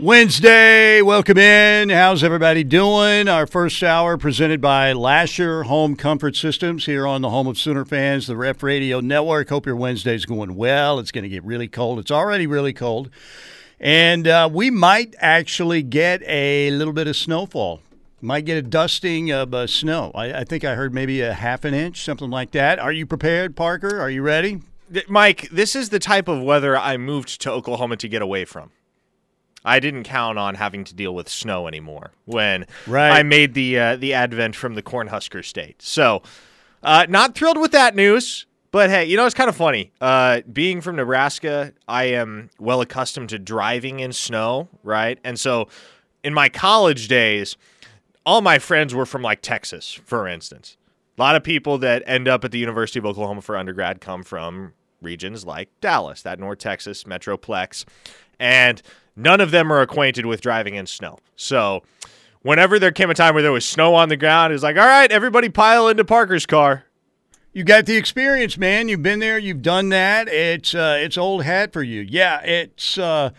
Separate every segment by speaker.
Speaker 1: Wednesday, welcome in. How's everybody doing? Our first hour presented by Lasher Home Comfort Systems here on the home of Sooner fans, the Ref Radio Network. Hope your Wednesday's going well. It's going to get really cold. It's already really cold. And uh, we might actually get a little bit of snowfall. Might get a dusting of uh, snow. I, I think I heard maybe a half an inch, something like that. Are you prepared, Parker? Are you ready?
Speaker 2: Mike, this is the type of weather I moved to Oklahoma to get away from. I didn't count on having to deal with snow anymore when
Speaker 1: Right.
Speaker 2: I made the uh, the advent from the Cornhusker State. So, uh, not thrilled with that news. But hey, you know it's kind of funny. Uh, being from Nebraska, I am well accustomed to driving in snow, right? And so, in my college days, all my friends were from like Texas, for instance. A lot of people that end up at the University of Oklahoma for undergrad come from regions like Dallas, that North Texas metroplex, and none of them are acquainted with driving in snow. So, whenever there came a time where there was snow on the ground, it was like, all right, everybody pile into Parker's car.
Speaker 1: You got the experience, man. You've been there. You've done that. It's uh, it's old hat for you. Yeah, it's uh,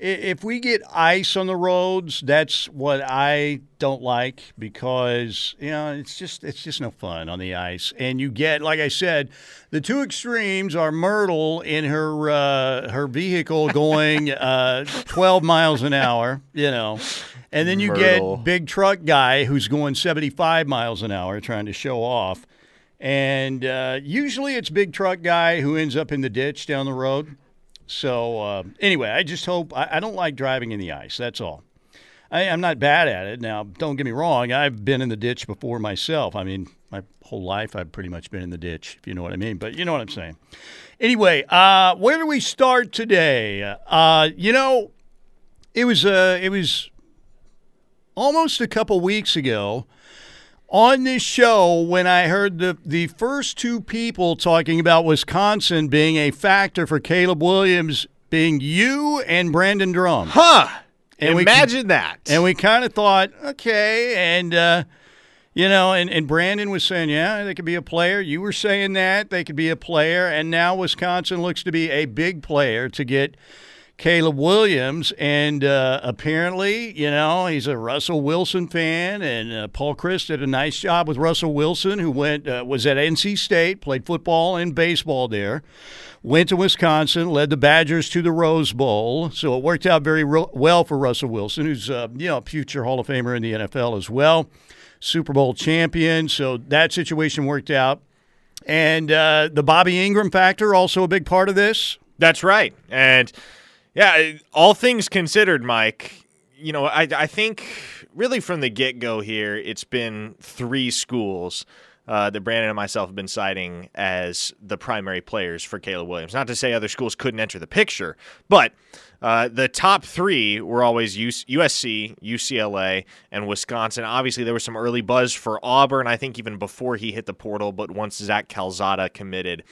Speaker 1: if we get ice on the roads, that's what I don't like because you know it's just it's just no fun on the ice. And you get, like I said, the two extremes are Myrtle in her uh, her vehicle going uh, 12 miles an hour, you know. And then you
Speaker 2: Myrtle.
Speaker 1: get big truck guy who's going 75 miles an hour trying to show off. And uh, usually it's big truck guy who ends up in the ditch down the road. So uh, anyway, I just hope I, I don't like driving in the ice. That's all. I, I'm not bad at it. Now, don't get me wrong. I've been in the ditch before myself. I mean, my whole life I've pretty much been in the ditch, if you know what I mean. But you know what I'm saying. Anyway, uh, where do we start today? Uh, you know, it was uh, it was almost a couple weeks ago on this show when I heard the the first two people talking about Wisconsin being a factor for Caleb Williams being you and Brandon Drum.
Speaker 2: Huh.
Speaker 1: And we
Speaker 2: Imagine that.
Speaker 1: And we kind of thought, okay, and uh, you know, and, and Brandon was saying, yeah, they could be a player. You were saying that they could be a player, and now Wisconsin looks to be a big player to get Caleb Williams, and uh, apparently, you know, he's a Russell Wilson fan, and uh, Paul Chryst did a nice job with Russell Wilson, who went uh, was at NC State, played football and baseball there, went to Wisconsin, led the Badgers to the Rose Bowl, so it worked out very ro- well for Russell Wilson, who's uh, you know a future Hall of Famer in the NFL as well, Super Bowl champion, so that situation worked out. And uh, the Bobby Engram factor also a big part of this.
Speaker 2: That's right. And yeah, all things considered, Mike, you know, I, I think really from the get go here, it's been three schools uh, that Brandon and myself have been citing as the primary players for Caleb Williams. Not to say other schools couldn't enter the picture, but uh, the top three were always USC, UCLA, and Wisconsin. Obviously, there was some early buzz for Auburn, I think even before he hit the portal, but once Zach Calzada committed,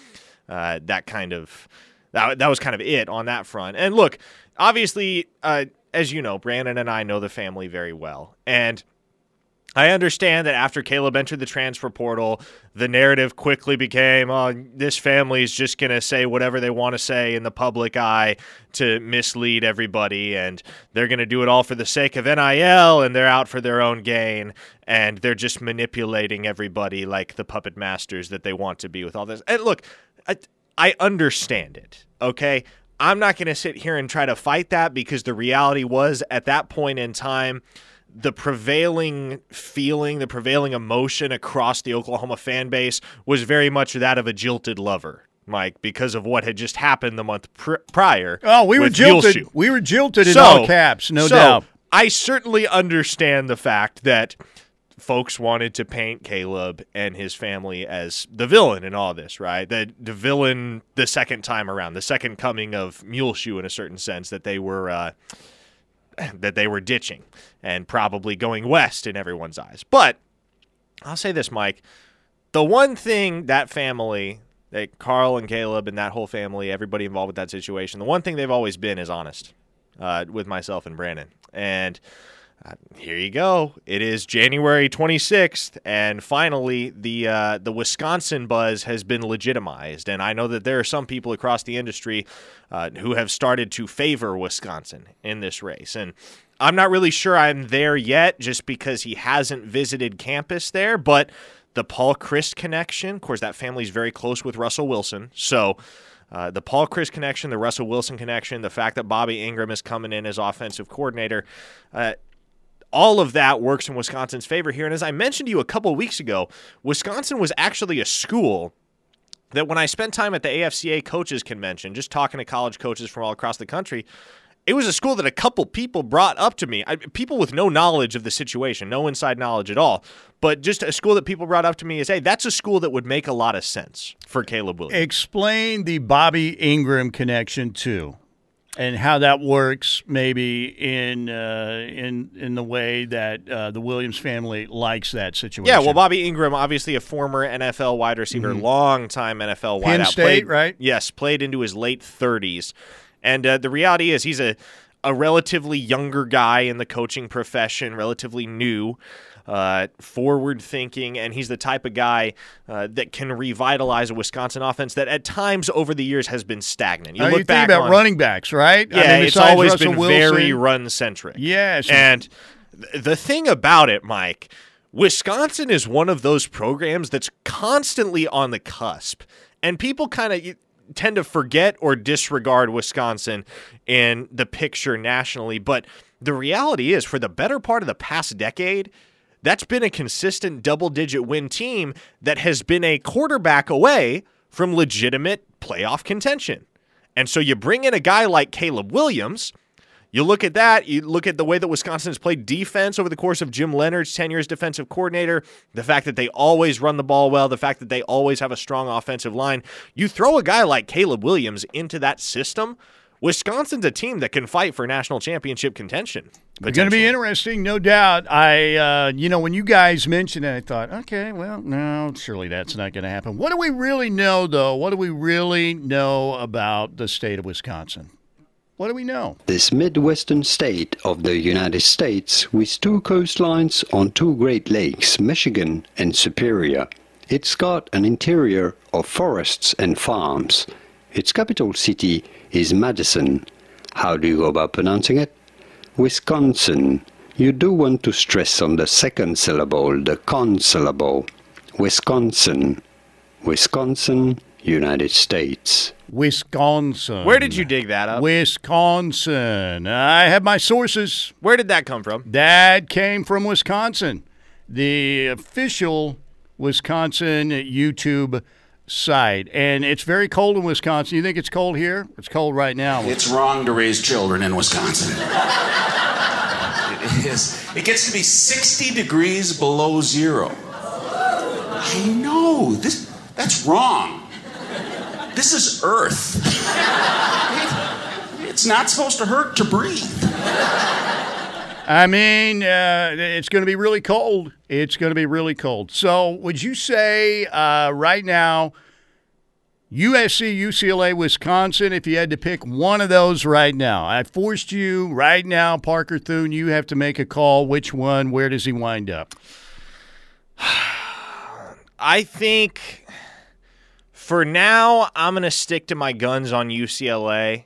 Speaker 2: uh, that kind of that, that was kind of it on that front. And look, obviously, uh, as you know, Brandon and I know the family very well. And I understand that after Caleb entered the transfer portal, the narrative quickly became, oh, this family is just going to say whatever they want to say in the public eye to mislead everybody. And they're going to do it all for the sake of NIL and they're out for their own gain. And they're just manipulating everybody like the puppet masters that they want to be with all this. And look, I, I understand it, okay? I'm not going to sit here and try to fight that because the reality was at that point in time, the prevailing feeling, the prevailing emotion across the Oklahoma fan base was very much that of a jilted lover, Mike, because of what had just happened the month pr- prior.
Speaker 1: Oh, we were jilted.
Speaker 2: Muleshoe.
Speaker 1: We were jilted in
Speaker 2: So-
Speaker 1: all caps, no
Speaker 2: so,
Speaker 1: doubt.
Speaker 2: I certainly understand the fact that folks wanted to paint Caleb and his family as the villain in all this, right? The the villain the second time around, the second coming of Muleshoe in a certain sense that they were uh, that they were ditching and probably going west in everyone's eyes. But I'll say this, Mike. The one thing that family, that Carl and Caleb and that whole family, everybody involved with that situation, the one thing they've always been is honest uh, with myself and Brandon. And here you go. It is January 26th, and finally the uh, the Wisconsin buzz has been legitimized. And I know that there are some people across the industry uh, who have started to favor Wisconsin in this race. And I'm not really sure I'm there yet, just because he hasn't visited campus there. But the Paul Chryst connection, of course, that family's very close with Russell Wilson, so. Uh, the Paul Chryst connection, the Russell Wilson connection, the fact that Bobby Engram is coming in as offensive coordinator, uh, all of that works in Wisconsin's favor here. And as I mentioned to you a couple weeks ago, Wisconsin was actually a school that when I spent time at the AFCA coaches convention, just talking to college coaches from all across the country, it was a school that a couple people brought up to me. I, people with no knowledge of the situation, no inside knowledge at all, but just a school that people brought up to me is, hey, that's a school that would make a lot of sense for Caleb Williams.
Speaker 1: Explain the Bobby Engram connection too, and how that works, maybe in uh, in in the way that uh, the Williams family likes that situation.
Speaker 2: Yeah, well, Bobby Engram, obviously a former NFL wide receiver, mm-hmm. long time NFL
Speaker 1: Penn
Speaker 2: wideout.
Speaker 1: State,
Speaker 2: played,
Speaker 1: right?
Speaker 2: Yes, played into his late thirties. And uh, the reality is, he's a, a relatively younger guy in the coaching profession, relatively new, uh, forward thinking, and he's the type of guy uh, that can revitalize a Wisconsin offense that at times over the years has been stagnant.
Speaker 1: You look you back about
Speaker 2: on,
Speaker 1: running backs, right?
Speaker 2: Yeah,
Speaker 1: I mean,
Speaker 2: it's always
Speaker 1: Russell
Speaker 2: been
Speaker 1: Wilson,
Speaker 2: very run centric.
Speaker 1: Yes.
Speaker 2: And th- the thing about it, Mike, Wisconsin is one of those programs that's constantly on the cusp. And people kind of tend to forget or disregard Wisconsin in the picture nationally. But the reality is, for the better part of the past decade, that's been a consistent double digit win team that has been a quarterback away from legitimate playoff contention. And so you bring in a guy like Caleb Williams you look at that, you look at the way that Wisconsin has played defense over the course of Jim Leonhard's tenure as defensive coordinator, the fact that they always run the ball well, the fact that they always have a strong offensive line. You throw a guy like Caleb Williams into that system, Wisconsin's a team that can fight for national championship contention.
Speaker 1: It's going to be interesting, no doubt. I, uh, you know, when you guys mentioned it, I thought, okay, well, no, surely that's not going to happen. What do we really know, though? What do we really know about the state of Wisconsin? What do we know?
Speaker 3: This Midwestern state of the United States, with two coastlines on two Great Lakes, Michigan and Superior, it's got an interior of forests and farms. Its capital city is Madison. How do you go about pronouncing it? Wisconsin. You do want to stress on the second syllable, the con syllable. Wisconsin. Wisconsin, United States.
Speaker 1: Wisconsin.
Speaker 2: Where did you dig that up?
Speaker 1: Wisconsin. I have my sources.
Speaker 2: Where did that come from?
Speaker 1: That came from Wisconsin. The official Wisconsin YouTube site. And it's very cold in Wisconsin. You think it's cold here? It's cold right now.
Speaker 4: It's wrong to raise children in Wisconsin. it is. It gets to be 60 degrees below zero. I know. This that's wrong. This is Earth. It's not supposed to hurt to breathe.
Speaker 1: I mean, uh, it's going to be really cold. It's going to be really cold. So, would you say uh, right now, USC, UCLA, Wisconsin, if you had to pick one of those right now, I forced you right now, Parker Thune, you have to make a call. Which one? Where does he wind up?
Speaker 2: I think for now, I'm going to stick to my guns on UCLA,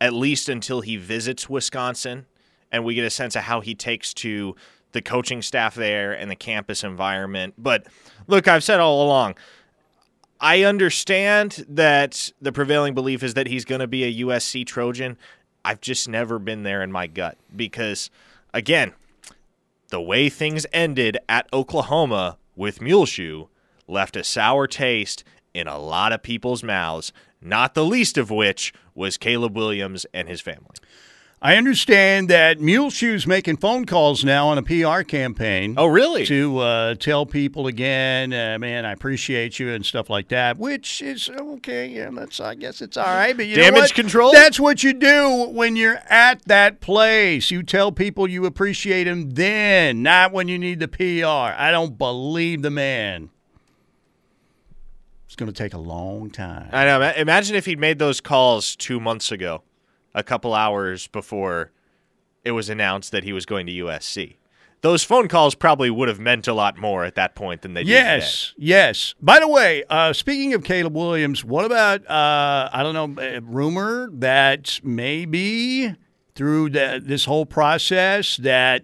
Speaker 2: at least until he visits Wisconsin and we get a sense of how he takes to the coaching staff there and the campus environment. But look, I've said all along, I understand that the prevailing belief is that he's going to be a USC Trojan. I've just never been there in my gut because, again, the way things ended at Oklahoma with Muleshoe left a sour taste in a lot of people's mouths, not the least of which was Caleb Williams and his family.
Speaker 1: I understand that Mule Shoe's making phone calls now on a PR campaign.
Speaker 2: Oh, really?
Speaker 1: To uh, tell people again, uh, man, I appreciate you and stuff like that, which is okay. Yeah, that's I guess it's all right. But you
Speaker 2: damage control.
Speaker 1: That's what you do when you're at that place. You tell people you appreciate them then, not when you need the PR. I don't believe the man It's going to take a long time.
Speaker 2: I know. Imagine if he'd made those calls two months ago, a couple hours before it was announced that he was going to USC. Those phone calls probably would have meant a lot more at that point than they do
Speaker 1: Yes, yes. By the way, uh, speaking of Caleb Williams, what about uh, I don't know a rumor that maybe through the, this whole process that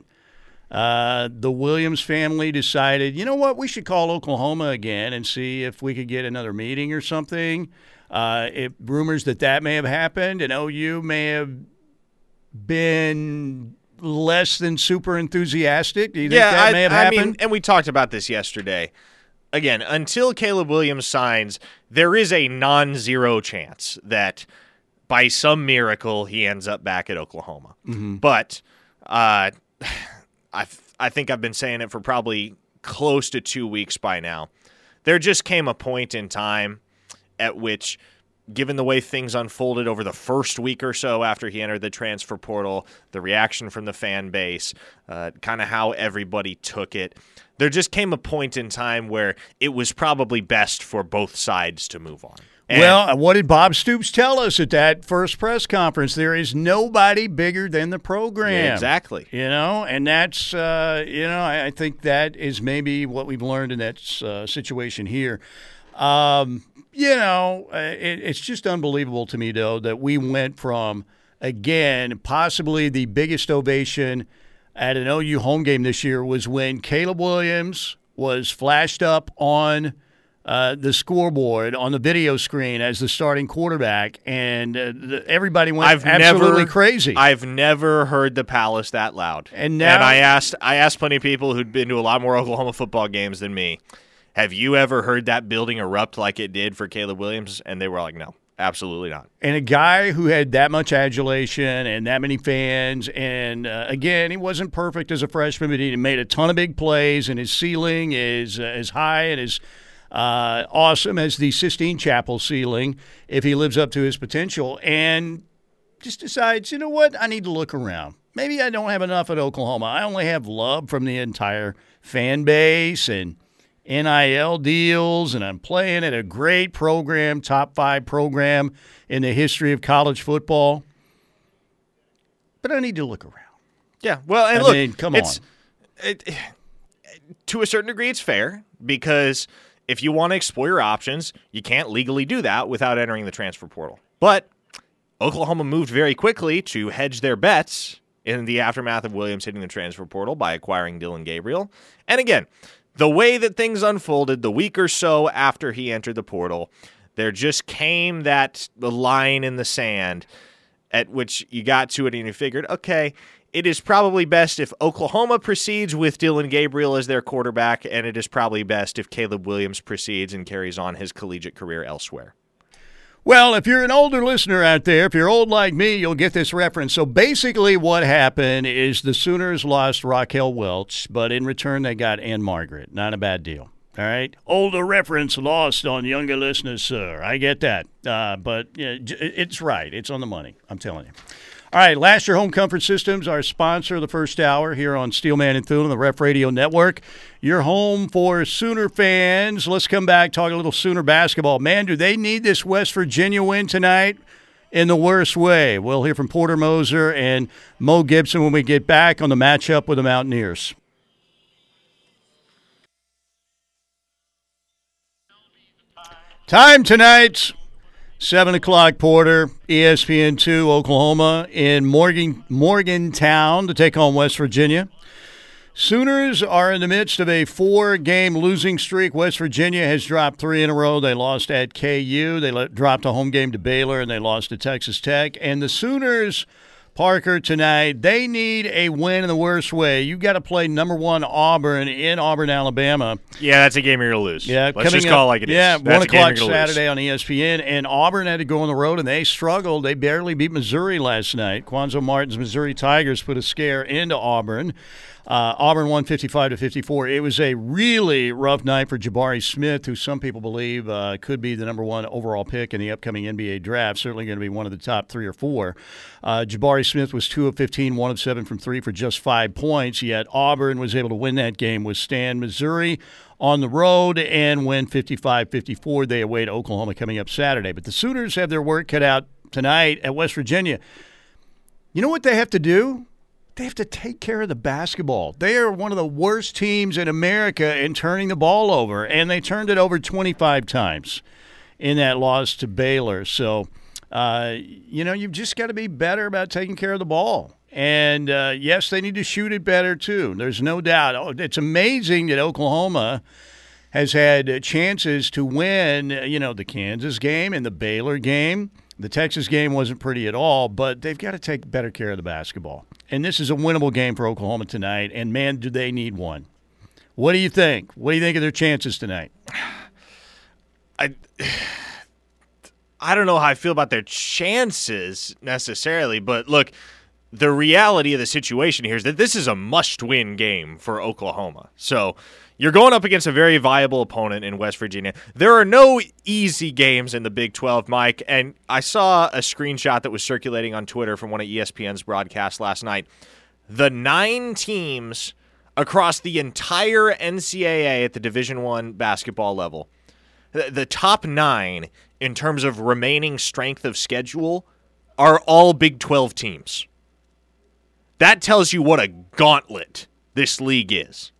Speaker 1: uh, the Williams family decided, you know what, we should call Oklahoma again and see if we could get another meeting or something. Uh, if rumors that that may have happened and OU may have been less than super enthusiastic. Do you think
Speaker 2: yeah,
Speaker 1: that
Speaker 2: I,
Speaker 1: may have
Speaker 2: I
Speaker 1: happened?
Speaker 2: mean, and we talked about this yesterday. Again, until Caleb Williams signs, there is a non-zero chance that by some miracle he ends up back at Oklahoma.
Speaker 1: Mm-hmm.
Speaker 2: But uh, I I think I've been saying it for probably close to two weeks by now. There just came a point in time at which given the way things unfolded over the first week or so after he entered the transfer portal, the reaction from the fan base, uh, kind of how everybody took it, there just came a point in time where it was probably best for both sides to move on. And-
Speaker 1: well, what did Bob Stoops tell us at that first press conference? There is nobody bigger than the program.
Speaker 2: Yeah, exactly.
Speaker 1: You know, and that's, uh, you know, I, I think that is maybe what we've learned in that uh, situation here. Um, you know, uh, it, it's just unbelievable to me, though, that we went from, again, possibly the biggest ovation at an OU home game this year was when Caleb Williams was flashed up on uh, the scoreboard on the video screen as the starting quarterback, and uh, the, everybody went
Speaker 2: I've
Speaker 1: absolutely
Speaker 2: never
Speaker 1: crazy.
Speaker 2: I've never heard the Palace that loud.
Speaker 1: And now-
Speaker 2: I asked I asked plenty of people who'd been to a lot more Oklahoma football games than me. Have you ever heard that building erupt like it did for Caleb Williams? And they were like, no, absolutely not.
Speaker 1: and a guy who had that much adulation and that many fans, and uh, again, he wasn't perfect as a freshman, but he made a ton of big plays, and his ceiling is uh, as high and as uh, awesome as the Sistine Chapel ceiling if he lives up to his potential. And just decides, you know what, I need to look around. Maybe I don't have enough at Oklahoma. I only have love from the entire fan base and NIL deals, and I'm playing at a great program, top five program in the history of college football. But I need to look around.
Speaker 2: Yeah. Well, and
Speaker 1: I
Speaker 2: look,
Speaker 1: mean, come
Speaker 2: it's,
Speaker 1: on.
Speaker 2: It, to a certain degree, it's fair because if you want to explore your options, you can't legally do that without entering the transfer portal. But Oklahoma moved very quickly to hedge their bets in the aftermath of Williams hitting the transfer portal by acquiring Dillon Gabriel. And again, the way that things unfolded the week or so after he entered the portal, there just came that line in the sand at which you got to it and you figured, okay, it is probably best if Oklahoma proceeds with Dillon Gabriel as their quarterback, and it is probably best if Caleb Williams proceeds and carries on his collegiate career elsewhere.
Speaker 1: Well, if you're an older listener out there, if you're old like me, you'll get this reference. So basically, what happened is the Sooners lost Raquel Welch, but in return, they got Ann Margret. Not a bad deal. All right. Older reference lost on younger listeners, sir. I get that. Uh, but it's right. It's on the money. I'm telling you. All right, Lasher Home Comfort Systems, our sponsor of the first hour here on Steelman and Thune on the Ref Radio Network. Your home for Sooner fans. Let's come back, talk a little Sooner basketball. Man, do they need this West Virginia win tonight in the worst way? We'll hear from Porter Moser and Mo Gibson when we get back on the matchup with the Mountaineers. Time tonight, 7 o'clock, Porter, ESPN 2, Oklahoma, in Morgan, Morgantown to take on West Virginia. Sooners are in the midst of a four game losing streak. West Virginia has dropped three in a row. They lost at KU, they let, dropped a home game to Baylor, and they lost to Texas Tech. And the Sooners. Parker tonight. They need a win in the worst way. You got to play number one Auburn in Auburn, Alabama.
Speaker 2: Yeah, that's a game you're to lose.
Speaker 1: Yeah,
Speaker 2: Let's just call
Speaker 1: up,
Speaker 2: it like it is.
Speaker 1: yeah, one o'clock
Speaker 2: you're lose.
Speaker 1: Saturday on ESPN, and Auburn had to go on the road, and they struggled. They barely beat Missouri last night. Cuonzo Martin's Missouri Tigers put a scare into Auburn. Uh, Auburn won 55 to 54. It was a really rough night for Jabari Smith, who some people believe uh, could be the number one overall pick in the upcoming NBA draft. Certainly going to be one of the top three or four. Uh, Jabari Smith was two of 15, one of seven from three for just five points. Yet Auburn was able to win that game, with Stan Missouri on the road and win 55 54. They await Oklahoma coming up Saturday. But the Sooners have their work cut out tonight at West Virginia. You know what they have to do? They have to take care of the basketball. They are one of the worst teams in America in turning the ball over, and they turned it over 25 times in that loss to Baylor. So, uh, you know, you've just got to be better about taking care of the ball. And uh, yes, they need to shoot it better too. There's no doubt. Oh, it's amazing that Oklahoma has had chances to win, you know, the Kansas game and the Baylor game. The Texas game wasn't pretty at all, but they've got to take better care of the basketball. And this is a winnable game for Oklahoma tonight. And man, do they need one. What do you think? What do you think of their chances tonight?
Speaker 2: I I don't know how I feel about their chances necessarily, but look, the reality of the situation here is that this is a must-win game for Oklahoma. So you're going up against a very viable opponent in West Virginia. There are no easy games in the Big 12, Mike. And I saw a screenshot that was circulating on Twitter from one of ESPN's broadcasts last night. The nine teams across the entire NCAA at the Division One basketball level, the top nine in terms of remaining strength of schedule, are all Big 12 teams. That tells you what a gauntlet this league is.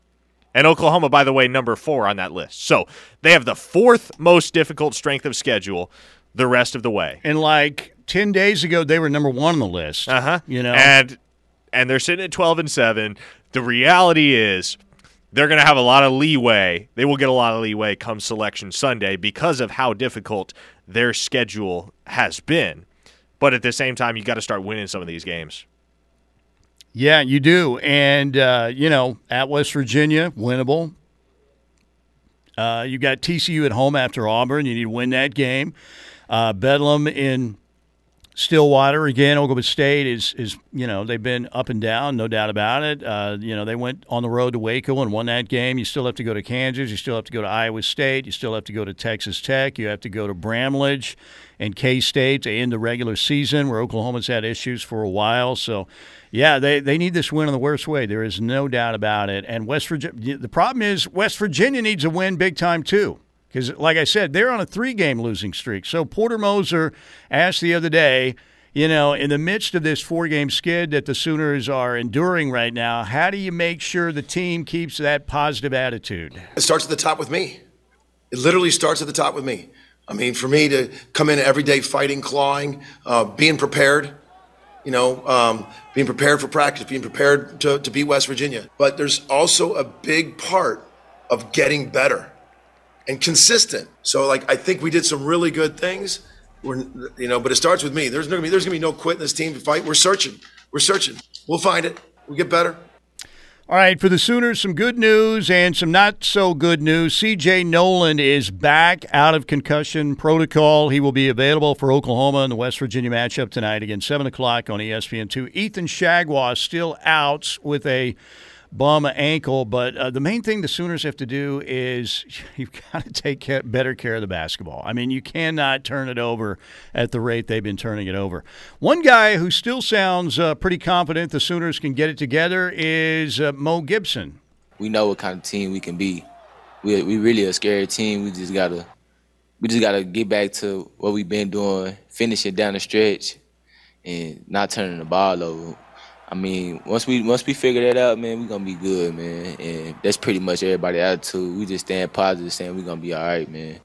Speaker 2: And Oklahoma, by the way, number four on that list. So they have the fourth most difficult strength of schedule the rest of the way.
Speaker 1: And like 10 days ago, they were number one on the list.
Speaker 2: Uh huh.
Speaker 1: You know?
Speaker 2: And, and they're sitting at 12 and 7. The reality is they're going to have a lot of leeway. They will get a lot of leeway come selection Sunday because of how difficult their schedule has been. But at the same time, you got to start winning some of these games.
Speaker 1: Yeah, you do. And, uh, you know, at West Virginia, winnable. Uh, you got TCU at home after Auburn. You need to win that game. Uh, Bedlam in Stillwater again. Oklahoma State is is you know they've been up and down, no doubt about it. Uh, you know they went on the road to Waco and won that game. You still have to go to Kansas. You still have to go to Iowa State. You still have to go to Texas Tech. You have to go to Bramlage and K State to end the regular season, where Oklahoma's had issues for a while. So yeah, they, they need this win in the worst way. There is no doubt about it. And West Virginia, the problem is West Virginia needs a win big time too. Because, like I said, they're on a three game losing streak. So Porter Moser asked the other day, you know, in the midst of this four game skid that the Sooners are enduring right now, how do you make sure the team keeps that positive attitude?
Speaker 5: It starts at the top with me. It literally starts at the top with me. I mean, for me to come in every day fighting, clawing, uh, being prepared, you know, um, being prepared for practice, being prepared to, to beat West Virginia. But there's also a big part of getting better and consistent. So, like, I think we did some really good things. We're, you know, but it starts with me. There's gonna be there's gonna be no quit in this team to fight. We're searching. We're searching. We'll find it. We get better.
Speaker 1: All right, for the Sooners, some good news and some not so good news. CJ Noland is back out of concussion protocol. He will be available for Oklahoma in the West Virginia matchup tonight again, 7 o'clock on ESPN2. Ethan Chargois still out with a bum ankle. But uh, the main thing the Sooners have to do is you've got to take care, better care of the basketball. I mean, you cannot turn it over at the rate they've been turning it over. One guy who still sounds uh, pretty confident the Sooners can get it together is uh, Mo Gibson.
Speaker 6: We know what kind of team we can be. We we really a scary team. We just gotta we just gotta get back to what we've been doing, finish it down the stretch, and not turning the ball over. I mean, once we once we figure that out, man, we gonna be good, man. And that's pretty much everybody's attitude. We just stand positive, saying we gonna be all right, man.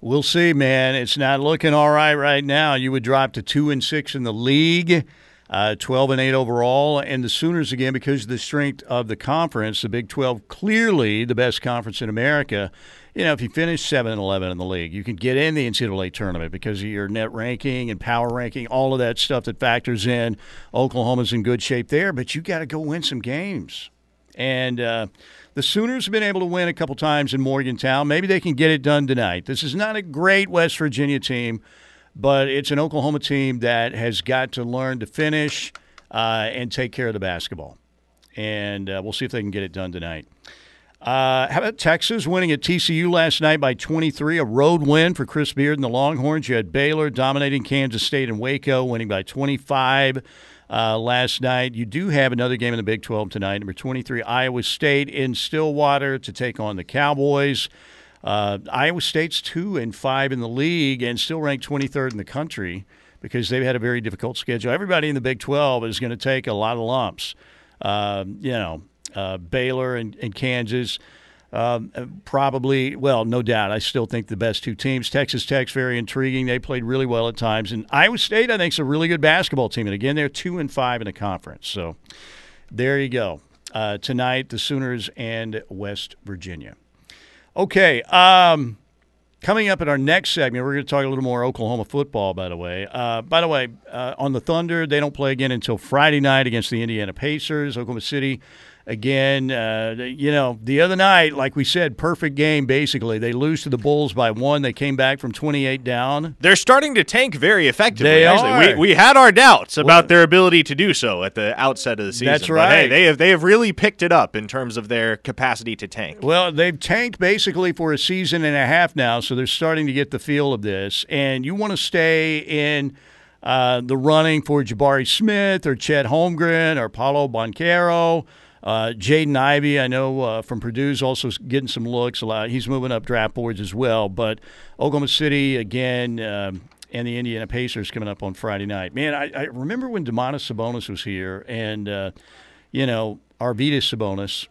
Speaker 1: We'll see, man. It's not looking all right right now. You would drop to two and six in the league, uh, twelve and eight overall, and the Sooners again because of the strength of the conference, the Big Twelve, clearly the best conference in America you know, if you finish 7 and 11 in the league, you can get in the NCAA tournament because of your net ranking and power ranking, all of that stuff that factors in. Oklahoma's in good shape there, but you got to go win some games. And uh, the Sooners have been able to win a couple times in Morgantown. Maybe they can get it done tonight. This is not a great West Virginia team, but it's an Oklahoma team that has got to learn to finish uh, and take care of the basketball. And uh, we'll see if they can get it done tonight. Uh, how about Texas winning at TCU last night by 23? A road win for Chris Beard and the Longhorns. You had Baylor dominating Kansas State and Waco, winning by 25 uh, last night. You do have another game in the Big 12 tonight. Number 23, Iowa State in Stillwater to take on the Cowboys. Uh, Iowa State's two and five in the league and still ranked 23rd in the country because they've had a very difficult schedule. Everybody in the Big 12 is going to take a lot of lumps. Um, you know, uh, Baylor and, and Kansas. Um, probably, well, no doubt. I still think the best two teams. Texas Tech's very intriguing. They played really well at times, and Iowa State, I think, is a really good basketball team. And again, they're two and five in the conference. So there you go. Uh, tonight, the Sooners and West Virginia. Okay. Um, coming up in our next segment, we're going to talk a little more Oklahoma football. By the way, uh, by the way, uh, on the Thunder, they don't play again until Friday night against the Indiana Pacers. Oklahoma City again, uh, you know, the other night, like we said, perfect game basically. They lose to the Bulls by one. They came back from 28 down.
Speaker 2: They're starting to tank very effectively.
Speaker 1: They
Speaker 2: actually.
Speaker 1: are.
Speaker 2: We, we had our doubts about
Speaker 1: Well-
Speaker 2: their ability to do so at the outset of the season.
Speaker 1: That's
Speaker 2: but,
Speaker 1: right.
Speaker 2: hey, they have they have really picked it up in terms of their capacity to tank.
Speaker 1: Well, they've tanked basically for a season and a half now, so they're starting to get the feel of this. And you want to stay in uh, the running for Jabari Smith or Chet Holmgren or Paolo Banchero. Uh, Jaden Ivey, I know uh, from Purdue's also getting some looks. A lot. He's moving up draft boards as well. But Oklahoma City again, um, and the Indiana Pacers coming up on Friday night. Man, I, I remember when Domantas Sabonis was here, and uh, you know Arvydas Sabonis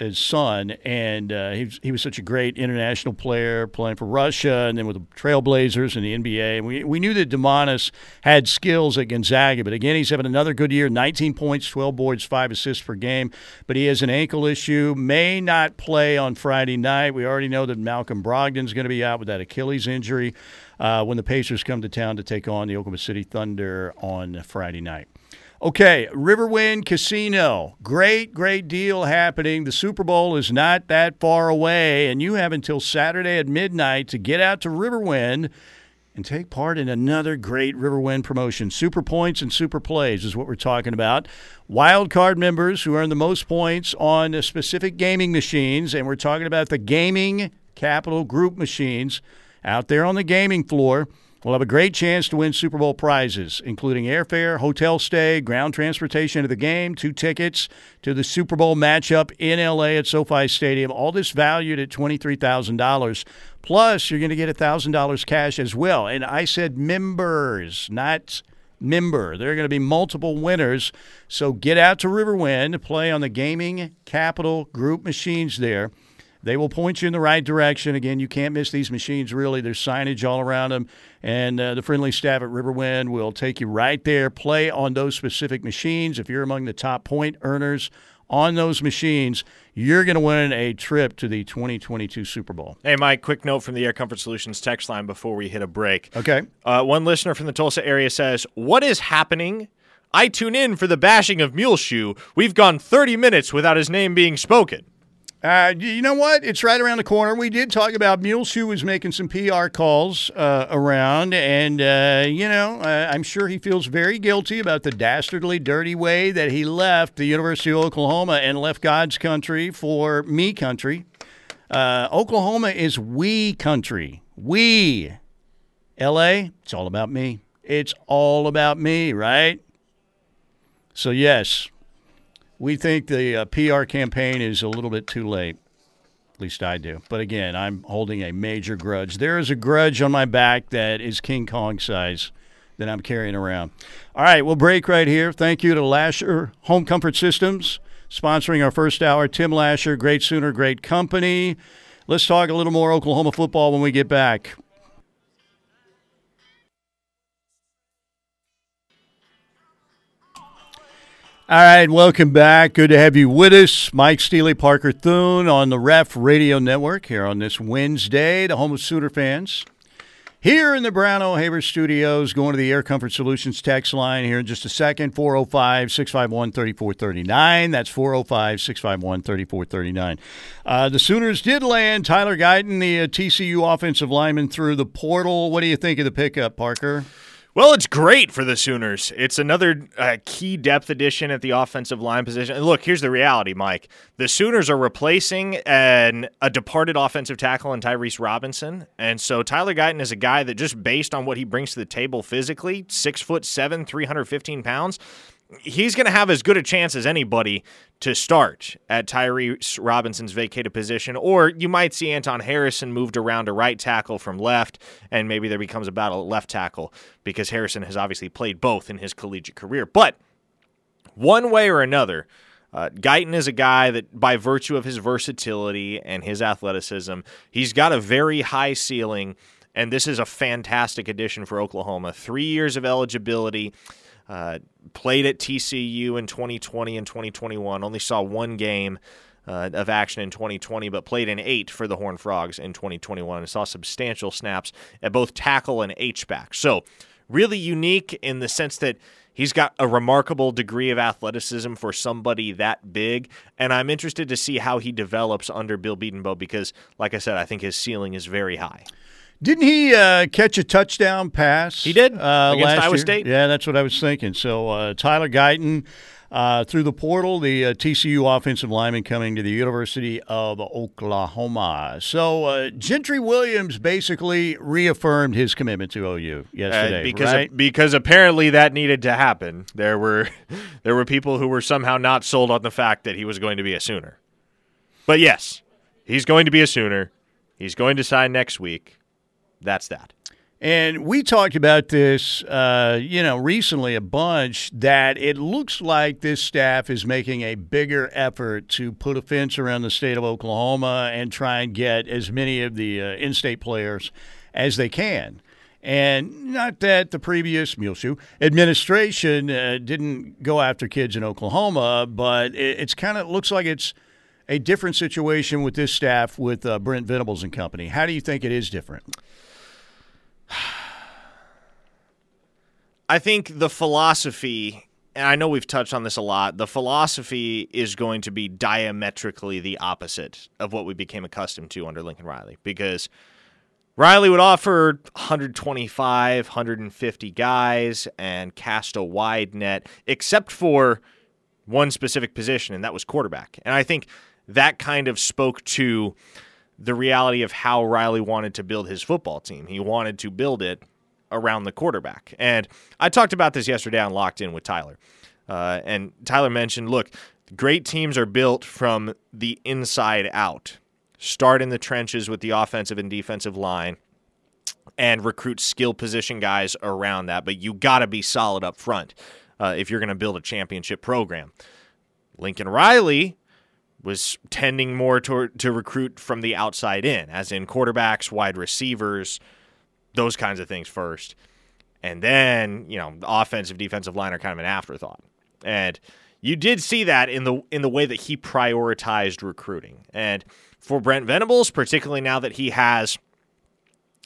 Speaker 1: his son, and uh, he, was, he was such a great international player playing for Russia and then with the Trailblazers and the NBA. And we, we knew that Domantas had skills at Gonzaga, but again, he's having another good year 19 points, 12 boards, 5 assists per game. But he has an ankle issue, may not play on Friday night. We already know that Malcolm Brogdon's going to be out with that Achilles injury uh, when the Pacers come to town to take on the Oklahoma City Thunder on Friday night. Okay, Riverwind Casino. Great, great deal happening. The Super Bowl is not that far away, and you have until Saturday at midnight to get out to Riverwind and take part in another great Riverwind promotion. Super Points and Super Plays is what we're talking about. Wild card members who earn the most points on specific gaming machines, and we're talking about the Gaming Capital Group machines out there on the gaming floor. We'll have a great chance to win Super Bowl prizes, including airfare, hotel stay, ground transportation to the game, two tickets to the Super Bowl matchup in LA at SoFi Stadium. All this valued at $23,000. Plus, you're going to get $1,000 cash as well. And I said members, not member. There are going to be multiple winners. So get out to Riverwind, play on the Gaming Capital Group machines there. They will point you in the right direction. Again, you can't miss these machines, really. There's signage all around them. And uh, the friendly staff at Riverwind will take you right there. Play on those specific machines. If you're among the top point earners on those machines, you're going to win a trip to the 2022 Super Bowl.
Speaker 2: Hey, Mike, quick note from the Air Comfort Solutions text line before we hit a break.
Speaker 1: Okay.
Speaker 2: Uh, one listener from the Tulsa area says, What is happening? I tune in for the bashing of Muleshoe. We've gone 30 minutes without his name being spoken.
Speaker 1: Uh, you know what? It's right around the corner. We did talk about Muleshoe was making some PR calls uh, around, and uh, you know, uh, I'm sure he feels very guilty about the dastardly, dirty way that he left the University of Oklahoma and left God's country for me country. Uh, Oklahoma is we country. We. L.A. It's all about me. It's all about me, right? So yes, we think the uh, PR campaign is a little bit too late. At least I do. But again, I'm holding a major grudge. There is a grudge on my back that is King Kong size that I'm carrying around. All right, we'll break right here. Thank you to Lasher Home Comfort Systems sponsoring our first hour. Tim Lasher, great Sooner, great company. Let's talk a little more Oklahoma football when we get back. All right, welcome back. Good to have you with us. Mike Steely, Parker Thune on the Ref Radio Network here on this Wednesday, the home of Sooner fans. Here in the Brown O'Haver Studios, going to the Air Comfort Solutions text line here in just a second 405 651 3439. That's 405 651 3439. Uh, The Sooners did land Tyler Guyton, the uh, TCU offensive lineman, through the portal. What do you think of the pickup, Parker?
Speaker 2: Well, it's great for the Sooners. It's another uh, key depth addition at the offensive line position. And look, here's the reality, Mike. The Sooners are replacing an, a departed offensive tackle in Tyrese Robinson, and so Tyler Guyton is a guy that just based on what he brings to the table physically, six foot seven, three hundred fifteen pounds. He's going to have as good a chance as anybody to start at Tyrese Robinson's vacated position. Or you might see Anton Harrison moved around to right tackle from left, and maybe there becomes a battle at left tackle because Harrison has obviously played both in his collegiate career. But one way or another, uh, Guyton is a guy that, by virtue of his versatility and his athleticism, he's got a very high ceiling, and this is a fantastic addition for Oklahoma. Three years of eligibility. Uh, played at TCU in 2020 and 2021. Only saw one game uh, of action in 2020, but played in eight for the Horned Frogs in 2021 and saw substantial snaps at both tackle and H-back. So, really unique in the sense that he's got a remarkable degree of athleticism for somebody that big. And I'm interested to see how he develops under Bill Bedenbaugh because, like I said, I think his ceiling is very high.
Speaker 1: Didn't he uh, catch a touchdown pass?
Speaker 2: He did
Speaker 1: uh,
Speaker 2: against
Speaker 1: last
Speaker 2: Iowa
Speaker 1: year?
Speaker 2: State.
Speaker 1: Yeah, that's what I was thinking. So uh, Tyler Guyton uh, through the portal, the uh, TCU offensive lineman coming to the University of Oklahoma. So uh, Gentry Williams basically reaffirmed his commitment to OU yesterday,
Speaker 2: Uh, because
Speaker 1: right?
Speaker 2: because apparently that needed to happen. There were there were people who were somehow not sold on the fact that he was going to be a Sooner. But yes, he's going to be a Sooner. He's going to sign next week. That's that.
Speaker 1: And we talked about this, uh, you know, recently a bunch that it looks like this staff is making a bigger effort to put a fence around the state of Oklahoma and try and get as many of the uh, in state players as they can. And not that the previous Muleshoe administration uh, didn't go after kids in Oklahoma, but it, it's kind of looks like it's a different situation with this staff with uh, Brent Venables and company. How do you think it is different?
Speaker 2: I think the philosophy, and I know we've touched on this a lot, the philosophy is going to be diametrically the opposite of what we became accustomed to under Lincoln Riley because Riley would offer 125, 150 guys and cast a wide net, except for one specific position, and that was quarterback. And I think that kind of spoke to the reality of how Riley wanted to build his football team. He wanted to build it around the quarterback. And I talked about this yesterday on Locked In with Tyler. Uh, and Tyler mentioned look, great teams are built from the inside out. Start in the trenches with the offensive and defensive line and recruit skill position guys around that. But you got to be solid up front uh, if you're going to build a championship program. Lincoln Riley was tending more to, to recruit from the outside in, as in quarterbacks, wide receivers, those kinds of things first. And then, you know, the offensive, defensive line are kind of an afterthought. And you did see that in the in the way that he prioritized recruiting. And for Brent Venables, particularly now that he has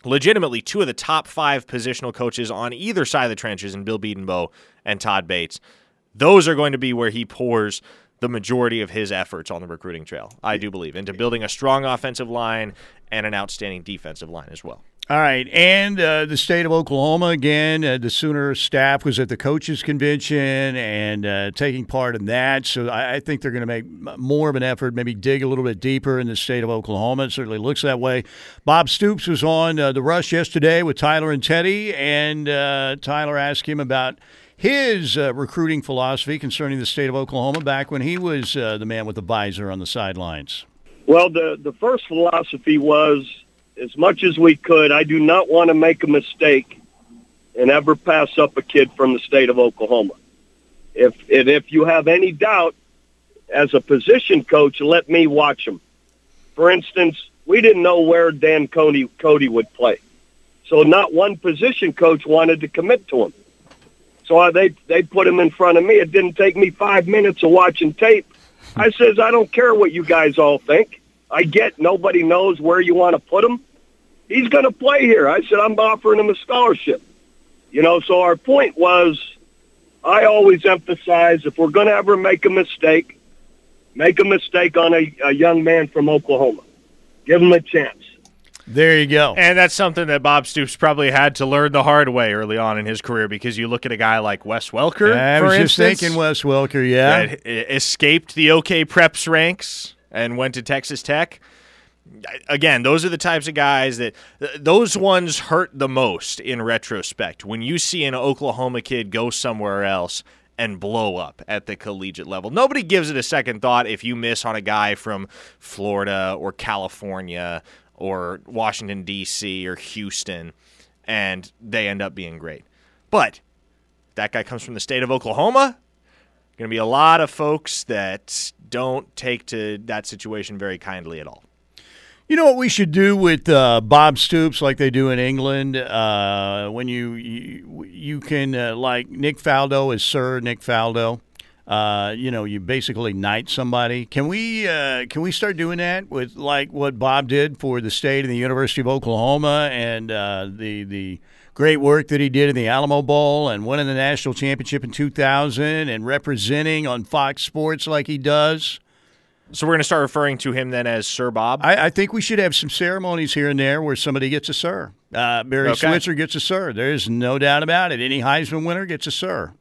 Speaker 2: legitimately two of the top five positional coaches on either side of the trenches in Bill Bedenbaugh and Todd Bates, those are going to be where he pours the majority of his efforts on the recruiting trail. I do believe into building a strong offensive line and an outstanding defensive line as well.
Speaker 1: All right, and uh, the state of Oklahoma again. Uh, the Sooner staff was at the coaches convention and uh, taking part in that. So I, I think they're going to make more of an effort, maybe dig a little bit deeper in the state of Oklahoma. It certainly looks that way. Bob Stoops was on uh, the Rush yesterday with Tyler and Teddy, and uh, Tyler asked him about his uh, recruiting philosophy concerning the state of Oklahoma back when he was uh, the man with the visor on the sidelines.
Speaker 7: Well, the the first philosophy was as much as we could. I do not want to make a mistake and ever pass up a kid from the state of Oklahoma. If and if you have any doubt, as a position coach, let me watch him. For instance, we didn't know where Dan Cody Cody would play, so not one position coach wanted to commit to him. So they they put him in front of me. It didn't take me five minutes of watching tape. I says, I don't care what you guys all think. I get nobody knows where you want to put him. He's going to play here. I said, I'm offering him a scholarship. You know, so our point was, I always emphasize if we're going to ever make a mistake, make a mistake on a, a young man from Oklahoma. Give him a chance.
Speaker 1: There you go.
Speaker 2: And that's something that Bob Stoops probably had to learn the hard way early on in his career because you look at a guy like Wes Welker,
Speaker 1: I
Speaker 2: for
Speaker 1: was just
Speaker 2: instance,
Speaker 1: thinking Wes Welker, yeah.
Speaker 2: that escaped the OK Preps ranks and went to Texas Tech. Again, those are the types of guys that those ones hurt the most in retrospect. When you see an Oklahoma kid go somewhere else and blow up at the collegiate level. Nobody gives it a second thought if you miss on a guy from Florida or California or Washington, D.C. or Houston and they end up being great. But that guy comes from the state of Oklahoma. Going to be a lot of folks that don't take to that situation very kindly at all.
Speaker 1: You know what we should do with uh, Bob Stoops, like they do in England, uh, when you you, you can uh, like Nick Faldo is Sir Nick Faldo. Uh, you know, you basically knight somebody. Can we uh, can we start doing that with like what Bob did for the state and the University of Oklahoma and uh, the the great work that he did in the Alamo Bowl and winning the national championship in 2000 and representing on Fox Sports like he does.
Speaker 2: So we're going to start referring to him then as Sir Bob.
Speaker 1: I, I think we should have some ceremonies here and there where somebody gets a Sir. Uh, Barry
Speaker 2: Okay.
Speaker 1: Switzer gets a Sir. There's no doubt about it. Any Heisman winner gets a Sir.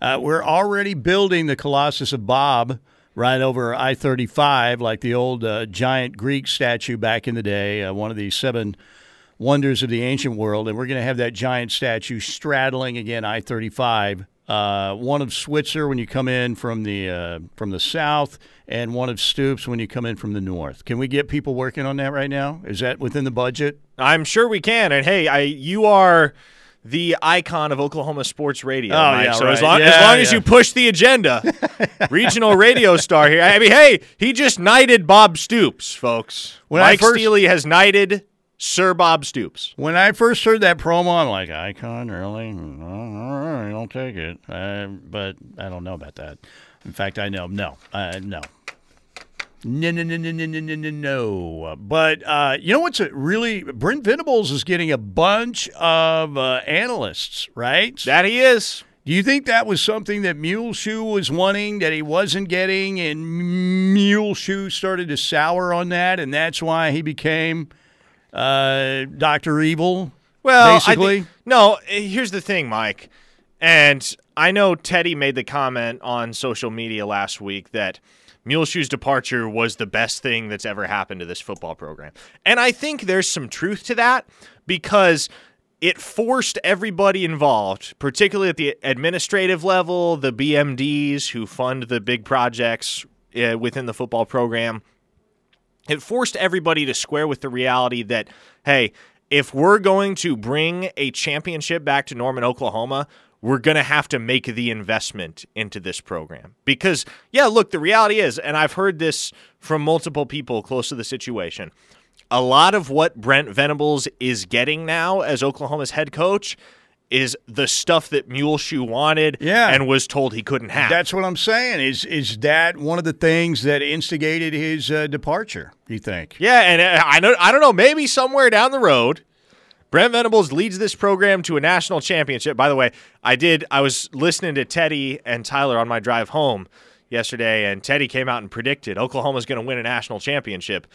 Speaker 1: Uh, we're already building the Colossus of Bob right over I 35, like the old uh, giant Greek statue back in the day, uh, one of the seven wonders of the ancient world. And we're going to have that giant statue straddling again I 35. Uh, one of Switzer when you come in from the uh, from the south, and one of Stoops when you come in from the north. Can we get people working on that right now? Is that within the budget?
Speaker 2: I'm sure we can. And hey, I you are the icon of Oklahoma sports radio.
Speaker 1: Oh,
Speaker 2: Mike.
Speaker 1: yeah,
Speaker 2: so as
Speaker 1: right.
Speaker 2: long as
Speaker 1: Yeah,
Speaker 2: long as you push the agenda, regional radio star here. I mean, hey, he just knighted Bob Stoops, folks.
Speaker 1: When
Speaker 2: Mike
Speaker 1: first-
Speaker 2: Steely has knighted Sir Bob Stoops.
Speaker 1: When I first heard that promo, I'm like, icon, really? Uh, All right, I'll take it. Uh, but I don't know about that. In fact, I know. No, uh, no. No, no, no, no, no, no, no, no. But uh, you know what's a really Brent Venables is getting a bunch of uh, analysts, right?
Speaker 2: That he is.
Speaker 1: Do you think that was something that Muleshoe was wanting that he wasn't getting, and Muleshoe started to sour on that, and that's why he became uh, Doctor Evil?
Speaker 2: Well,
Speaker 1: basically,
Speaker 2: think, no. Here's the thing, Mike, and I know Teddy made the comment on social media last week that Muleshoe's departure was the best thing that's ever happened to this football program, and I think there's some truth to that because it forced everybody involved, particularly at the administrative level, the BMDs who fund the big projects uh, within the football program. It forced everybody to square with the reality that, hey, if we're going to bring a championship back to Norman, Oklahoma, we're going to have to make the investment into this program. Because, yeah, look, the reality is, and I've heard this from multiple people close to the situation, a lot of what Brent Venables is getting now as Oklahoma's head coach is the stuff that Muleshoe wanted
Speaker 1: Yeah.
Speaker 2: and was told he couldn't have.
Speaker 1: That's what I'm saying. Is is that one of the things that instigated his uh, departure? You think?
Speaker 2: Yeah, and uh, I know I don't know, maybe somewhere down the road, Brent Venables leads this program to a national championship. By the way, I did I was listening to Teddy and Tyler on my drive home yesterday, and Teddy came out and predicted Oklahoma's going to win a national championship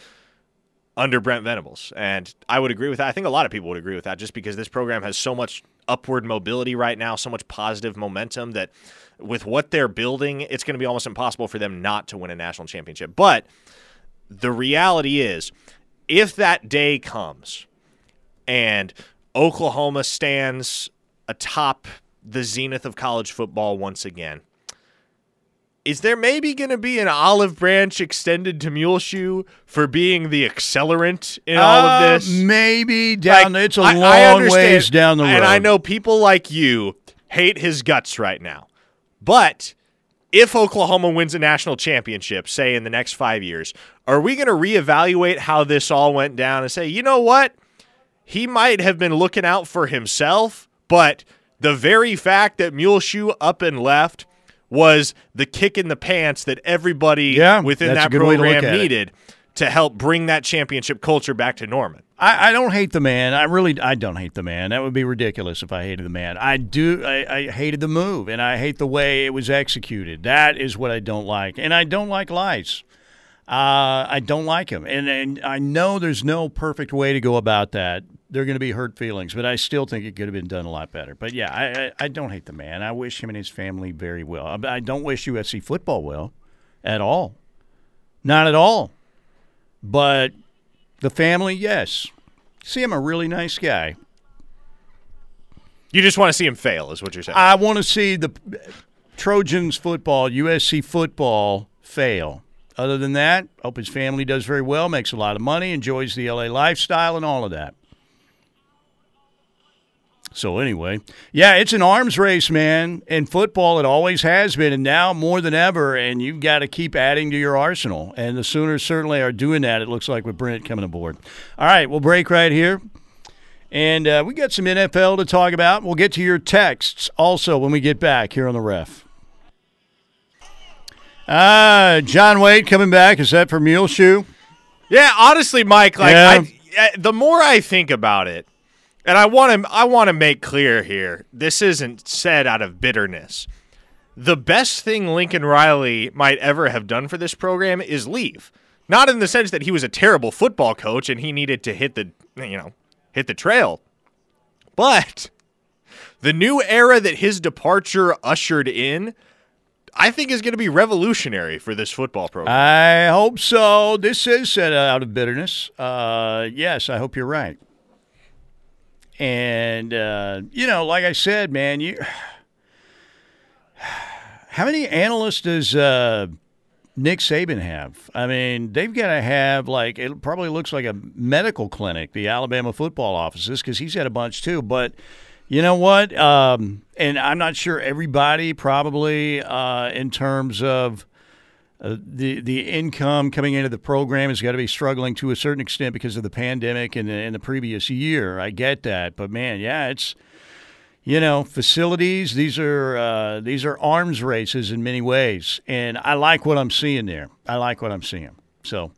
Speaker 2: under Brent Venables. And I would agree with that. I think a lot of people would agree with that just because this program has so much upward mobility right now, so much positive momentum that with what they're building, it's going to be almost impossible for them not to win a national championship. But the reality is, if that day comes and Oklahoma stands atop the zenith of college football once again, is there maybe going to be an olive branch extended to Muleshoe for being the accelerant in all of
Speaker 1: Uh,
Speaker 2: this?
Speaker 1: maybe down.
Speaker 2: Like,
Speaker 1: it's a
Speaker 2: I- I
Speaker 1: long
Speaker 2: understand,
Speaker 1: ways down the road.
Speaker 2: And I know people like you hate his guts right now. But if Oklahoma wins a national championship, say in the next five years, are we going to reevaluate how this all went down and say, you know what? He might have been looking out for himself, but the very fact that Muleshoe up and left was the kick in the pants that everybody
Speaker 1: Yeah,
Speaker 2: within that
Speaker 1: way to
Speaker 2: program
Speaker 1: it.
Speaker 2: needed to help bring that championship culture back to Norman.
Speaker 1: I, I don't hate the man. I really I don't hate the man. That would be ridiculous if I hated the man. I do. I, I hated the move, and I hate the way it was executed. That is what I don't like, and I don't like lies. Uh, I don't like him, and and I know there's no perfect way to go about that. There are going to be hurt feelings, but I still think it could have been done a lot better. But yeah, I, I, I don't hate the man. I wish him and his family very well. I, I don't wish USC football well, at all. Not at all. But the family, yes. See, I'm a really nice guy.
Speaker 2: You just want to see him fail, is what you're saying.
Speaker 1: I want to see the. Trojans football, USC football fail. Other than that, hope his family does very well, makes a lot of money, enjoys the LA lifestyle, and all of that. So anyway, yeah, it's an arms race, man. In football, it always has been, and now more than ever. And you've got to keep adding to your arsenal. And the Sooners certainly are doing that. It looks like with Brent coming aboard. All right, we'll break right here, and uh, we got some NFL to talk about. We'll get to your texts also when we get back here on the Ref. Ah, John Wade coming back. Is that for Muleshoe?
Speaker 2: Yeah, honestly, Mike, like
Speaker 1: Yeah.
Speaker 2: I, the more I think about it, and I want to I want to make clear here, this isn't said out of bitterness. The best thing Lincoln Riley might ever have done for this program is leave. Not in the sense that he was a terrible football coach and he needed to hit the, you know, hit the trail. But the new era that his departure ushered in, I think is going to be revolutionary for this football program.
Speaker 1: I hope so. This is said out of bitterness. Uh, yes, I hope you're right. And uh, you know, like I said, man, you how many analysts does uh, Nick Saban have? I mean, they've got to have like it probably looks like a medical clinic, the Alabama football offices, because he's had a bunch too. But you know what? Um, and I'm not sure everybody probably uh, in terms of uh, the the income coming into the program has got to be struggling to a certain extent because of the pandemic and and the previous year. I get that, but man, yeah, it's you know facilities. These are uh, these are arms races in many ways, and I like what I'm seeing there. I like what I'm seeing. So.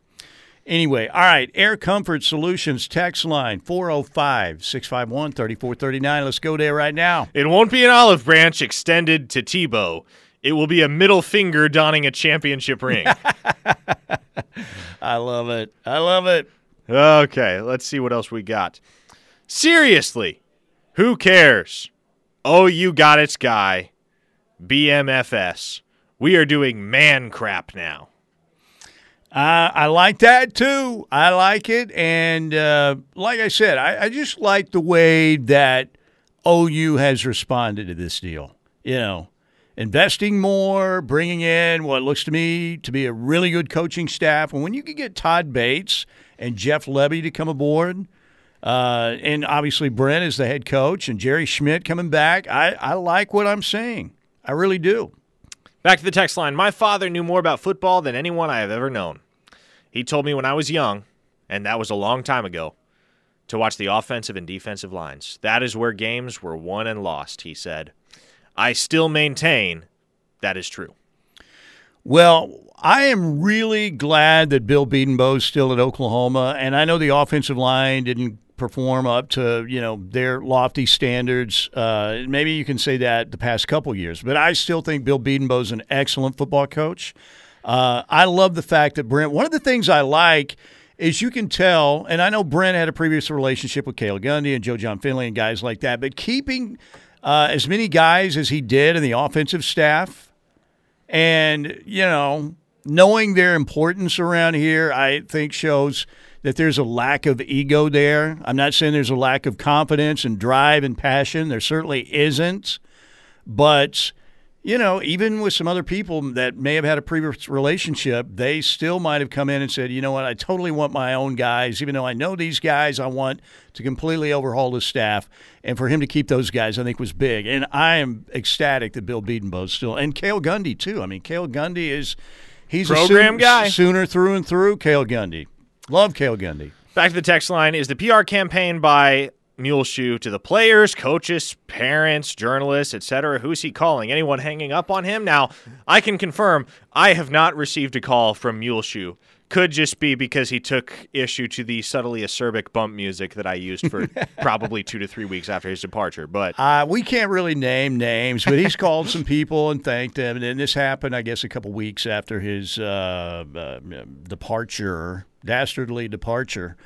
Speaker 1: Anyway, all right, Air Comfort Solutions text line 405 651 3439. Let's go there right now.
Speaker 2: It won't be an olive branch extended to Tebow. It will be a middle finger donning a championship ring.
Speaker 1: I love it. I love it.
Speaker 2: okay, let's see what else we got. Seriously, who cares? Oh, you got its guy. BMFS. We are doing man crap now.
Speaker 1: Uh, I like that too. I like it. And uh, like I said, I, I just like the way that OU has responded to this deal. You know, investing more, bringing in what looks to me to be a really good coaching staff. And when you can get Todd Bates and Jeff Lebby to come aboard, uh, and obviously Brent is the head coach and Jerry Schmidt coming back, I, I like what I'm seeing. I really do.
Speaker 2: Back to the text line. My father knew more about football than anyone I have ever known. He told me when I was young, and that was a long time ago, to watch the offensive and defensive lines. That is where games were won and lost, he said. I still maintain that is true.
Speaker 1: Well, I am really glad that Bill Bedenbaugh's still at Oklahoma, and I know the offensive line didn't perform up to you know their lofty standards. Uh, maybe you can say that the past couple years, but I still think Bill Bedenbaugh's an excellent football coach. Uh, I love the fact that Brent. One of the things I like is you can tell, and I know Brent had a previous relationship with Cale Gundy and Joe Jon Finley and guys like that, but keeping uh, as many guys as he did in the offensive staff, and you know knowing their importance around here, I think shows that there's a lack of ego there. I'm not saying there's a lack of confidence and drive and passion. There certainly isn't. But, you know, even with some other people that may have had a previous relationship, they still might have come in and said, you know what, I totally want my own guys. Even though I know these guys, I want to completely overhaul the staff. And for him to keep those guys, I think was big. And I am ecstatic that Bill Bedenbaugh's still, and Cale Gundy, too. I mean, Cale Gundy is. He's
Speaker 2: Program
Speaker 1: a Soon-
Speaker 2: guy.
Speaker 1: Sooner through and through. Cale Gundy. Love Cale Gundy.
Speaker 2: Back to the text line is the PR campaign by Muleshoe to the players, coaches, parents, journalists, etc. Who's he calling? Anyone hanging up on him? Now, I can confirm I have not received a call from Muleshoe. Could just be because he took issue to the subtly acerbic bump music that I used for probably two to three weeks after his departure. But
Speaker 1: Uh, we can't really name names, but he's called some people and thanked them. And then this happened, I guess, a couple weeks after his uh, uh, departure, dastardly departure.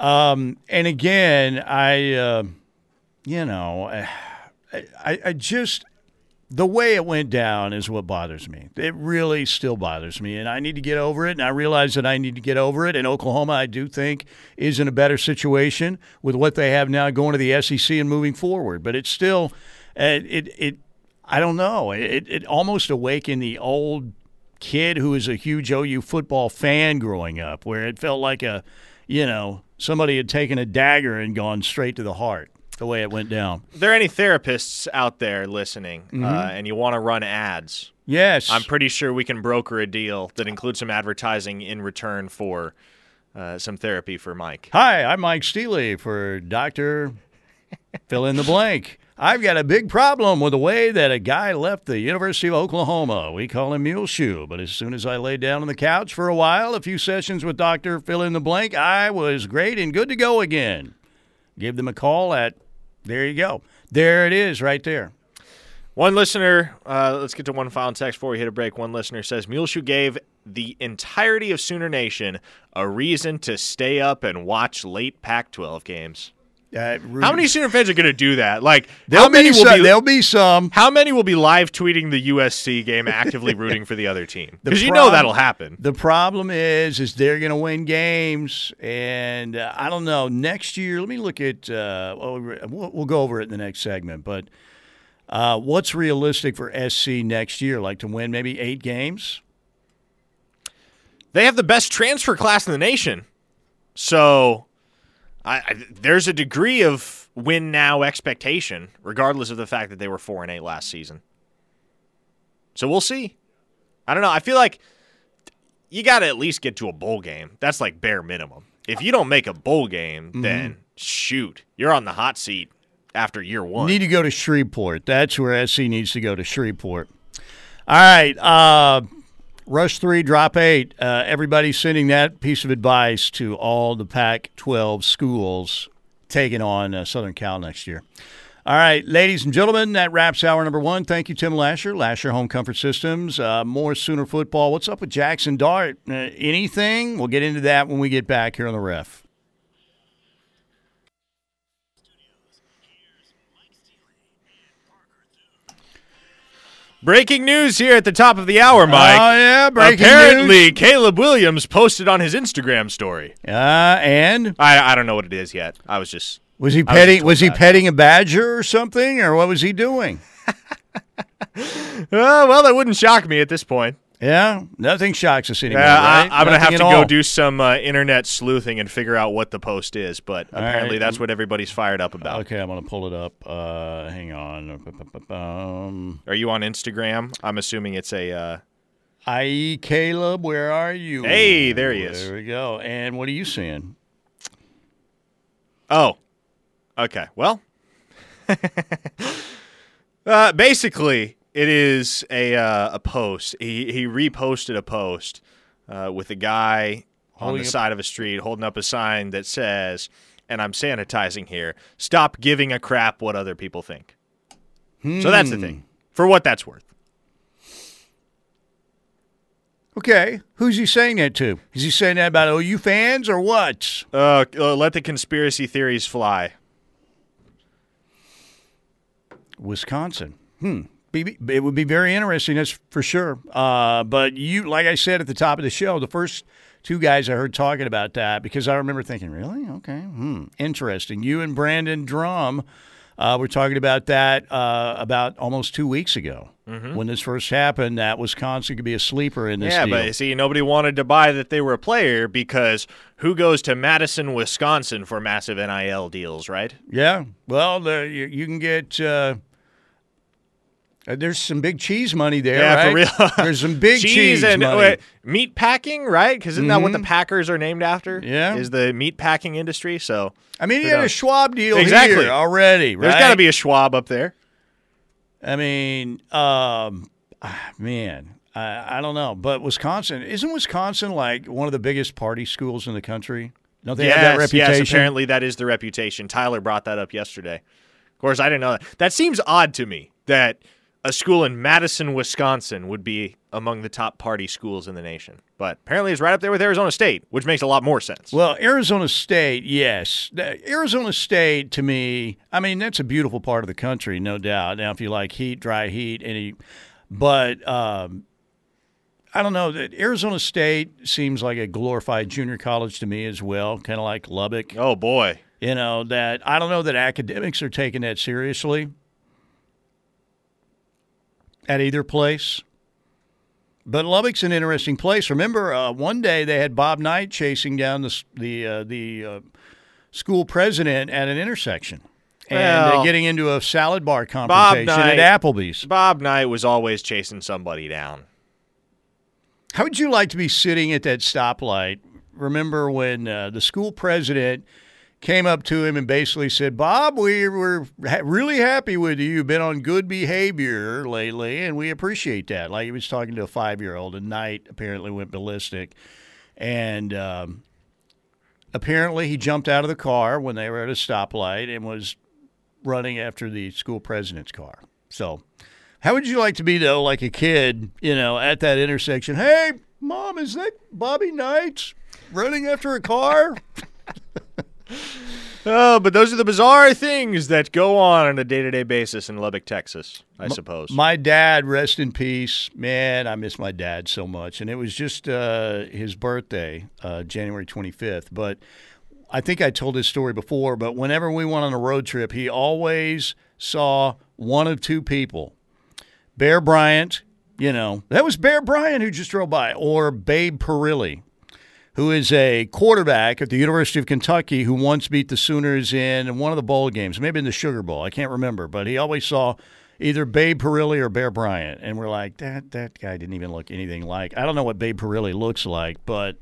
Speaker 1: Um, and again, I, uh, you know, I, I, I just the way it went down is what bothers me. It really still bothers me, and I need to get over it. And I realize that I need to get over it. And Oklahoma, I do think, is in a better situation with what they have now going to the SEC and moving forward. But it's still, uh, it it. I don't know. It, it almost awakened the old kid who was a huge OU football fan growing up, where it felt like a, you know, somebody had taken a dagger and gone straight to the heart the way it went down.
Speaker 2: Are there any therapists out there listening uh, and you want to run ads?
Speaker 1: Yes.
Speaker 2: I'm pretty sure we can broker a deal that includes some advertising in return for uh, some therapy for Mike.
Speaker 1: Hi, I'm Mike Steely for Dr. Fill in the blank. I've got a big problem with the way that a guy left the University of Oklahoma. We call him Muleshoe, but as soon as I laid down on the couch for a while, a few sessions with Dr. Fill in the blank, I was great and good to go again. Give them a call at, there you go. There it is right there.
Speaker 2: One listener, uh, let's get to one final text before we hit a break. One listener says Muleshoe gave the entirety of Sooner Nation a reason to stay up and watch late Pac-12 games.
Speaker 1: Uh,
Speaker 2: How many Sooner fans are going to do that? Like,
Speaker 1: There'll
Speaker 2: how many
Speaker 1: be,
Speaker 2: will
Speaker 1: some,
Speaker 2: be?
Speaker 1: there'll be some.
Speaker 2: How many will be live tweeting the USC game, actively rooting for the other team? Because you know that'll happen.
Speaker 1: The problem is, is they're going to win games, and uh, I don't know. Next year, let me look at. Uh, well, we'll, we'll go over it in the next segment, but uh, what's realistic for SC next year? Like to win maybe eight games?
Speaker 2: They have the best transfer class in the nation, so I, I, there's a degree of win now expectation, regardless of the fact that they were four and eight last season. So we'll see. I don't know. I feel like you got to at least get to a bowl game. That's like bare minimum. If you don't make a bowl game, then shoot, you're on the hot seat after year one.
Speaker 1: Need to go to Shreveport. That's where SC needs to go to Shreveport. All right. Uh, Rush three, drop eight. Uh, sending that piece of advice to all the Pac 12 schools taking on uh, Southern Cal next year. All right, ladies and gentlemen, that wraps hour number one. Thank you, Tim Lasher, Lasher Home Comfort Systems. Uh, more Sooner football. What's up with Jackson Dart? Uh, anything? We'll get into that when we get back here on the ref.
Speaker 2: Breaking news here at the top of the hour, Mike.
Speaker 1: Oh, yeah, breaking
Speaker 2: Apparently,
Speaker 1: news.
Speaker 2: Caleb Williams posted on his Instagram story.
Speaker 1: Uh, and
Speaker 2: I, I don't know what it is yet. I was just
Speaker 1: was he
Speaker 2: I was
Speaker 1: petting? Was, he
Speaker 2: that.
Speaker 1: petting a badger or something, or what was he doing?
Speaker 2: Uh, well, that wouldn't shock me at this point.
Speaker 1: Yeah, nothing shocks us anymore.
Speaker 2: Yeah, I,
Speaker 1: right?
Speaker 2: I'm gonna have to
Speaker 1: at
Speaker 2: go
Speaker 1: all.
Speaker 2: do some uh, internet sleuthing and figure out what the post is. But apparently,
Speaker 1: right.
Speaker 2: that's what everybody's fired up about.
Speaker 1: Okay, I'm gonna pull it up. Uh, hang on.
Speaker 2: Are you on Instagram? I'm assuming it's a. Uh,
Speaker 1: I.E. Caleb, where are you?
Speaker 2: Hey, there he is.
Speaker 1: There we go. And what are you seeing?
Speaker 2: oh, okay. Well, uh, basically, it is a uh, a post. He he reposted a post uh, with a guy on the side of a street holding up a sign that says, and I'm sanitizing here. Stop giving a crap what other people think. So that's the
Speaker 1: Hmm.
Speaker 2: thing. For what that's worth.
Speaker 1: Okay, who's he saying that to? Is he saying that about OU fans or what?
Speaker 2: Uh, uh, let the conspiracy theories fly.
Speaker 1: Wisconsin. Hmm. Be- It would be very interesting, that's for sure. Uh, but you, like I said at the top of the show, the first two guys I heard talking about that because I remember thinking, really? Okay. Hmm. Interesting. You and Brandon Drum uh, were talking about that uh, about almost two weeks ago when this first happened. That Wisconsin could be a sleeper in this
Speaker 2: Yeah,
Speaker 1: deal.
Speaker 2: but you see, nobody wanted to buy that they were a player because who goes to Madison, Wisconsin for massive NIL deals, right?
Speaker 1: Yeah. Well, the, you, you can get. Uh, uh, there's some big cheese money there.
Speaker 2: Yeah,
Speaker 1: right?
Speaker 2: for real.
Speaker 1: There's some big cheese,
Speaker 2: cheese and
Speaker 1: money.
Speaker 2: meat packing, right? Because isn't that what the Packers are named after?
Speaker 1: Mm-hmm. Yeah.
Speaker 2: is the meat packing industry. So
Speaker 1: I mean, you had a? Schwab deal
Speaker 2: Exactly.
Speaker 1: here already, right?
Speaker 2: there's got to be a Schwab up there.
Speaker 1: I mean, um, ah, man, I, I don't know, but Wisconsin isn't Wisconsin like one of the biggest party schools in the country? Don't they have that reputation?
Speaker 2: Yes, apparently that is the reputation. Tyler brought that up yesterday. Of course, I didn't know that. That seems odd to me that a school in Madison, Wisconsin would be among the top party schools in the nation. But apparently it's right up there with Arizona State, which makes a lot more sense.
Speaker 1: Well, Arizona State, yes. Arizona State, to me, I mean, that's a beautiful part of the country, no doubt. Now, if you like heat, dry heat, any, but um, I don't know. That Arizona State seems like a glorified junior college to me as well, kind of like Lubbock.
Speaker 2: oh boy.
Speaker 1: You know that I don't know that academics are taking that seriously. At either place. But Lubbock's an interesting place. Remember, uh, one day they had Bob Knight chasing down the the uh, the uh, school president at an intersection and uh,
Speaker 2: Well,
Speaker 1: getting into a salad bar confrontation
Speaker 2: Knight-
Speaker 1: at Applebee's.
Speaker 2: Bob Knight was always chasing somebody down.
Speaker 1: How would you like to be sitting at that stoplight? Remember when uh, the school president came up to him and basically said, Bob, we, we're really happy with you. You've been on good behavior lately, and we appreciate that. Like he was talking to a five year old, and Knight apparently went ballistic. And um, apparently he jumped out of the car when they were at a stoplight and was running after the school president's car. So. How would you like to be though, like a kid, you know, at that intersection? Hey, mom, is that Bobby Knight running after a car?
Speaker 2: Oh, but those are the bizarre things that go on on a day to day basis in Lubbock, Texas, I suppose.
Speaker 1: My dad, rest in peace. Man, I miss my dad so much. And it was just uh, his birthday, uh, January 25th. But I think I told this story before, but whenever we went on a road trip, he always saw one of two people Bear Bryant, you know, that was Bear Bryant who just drove by, or Babe Parilli, who is a quarterback at the University of Kentucky who once beat the Sooners in one of the bowl games, maybe in the Sugar Bowl. I can't remember, but he always saw either Babe Parilli or Bear Bryant, and we're like, that that guy didn't even look anything like. I don't know what Babe Parilli looks like, but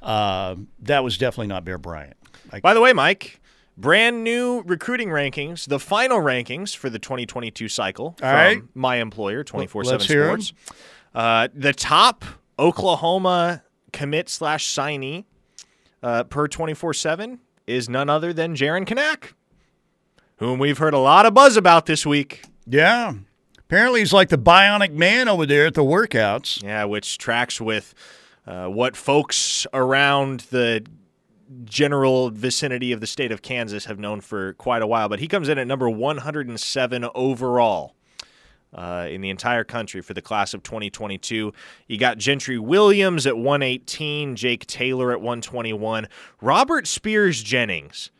Speaker 1: uh, that was definitely not Bear Bryant. Like,
Speaker 2: By the way, Mike, brand new recruiting rankings, the final rankings for the 2022 cycle
Speaker 1: All
Speaker 2: from
Speaker 1: right.
Speaker 2: my employer, 24 7
Speaker 1: Let's.
Speaker 2: Sports. Uh, the top Oklahoma commit slash signee uh, per 24 7 is none other than Jaren Kanak, whom we've heard a lot of buzz about this week.
Speaker 1: yeah. Apparently, he's like the bionic man over there at the workouts.
Speaker 2: Yeah, which tracks with uh, what folks around the general vicinity of the state of Kansas have known for quite a while. But he comes in at number 107 overall. Uh, in the entire country for the class of 2022. You got Gentry Williams at 118, Jake Taylor at 121. Robert Spears Jennings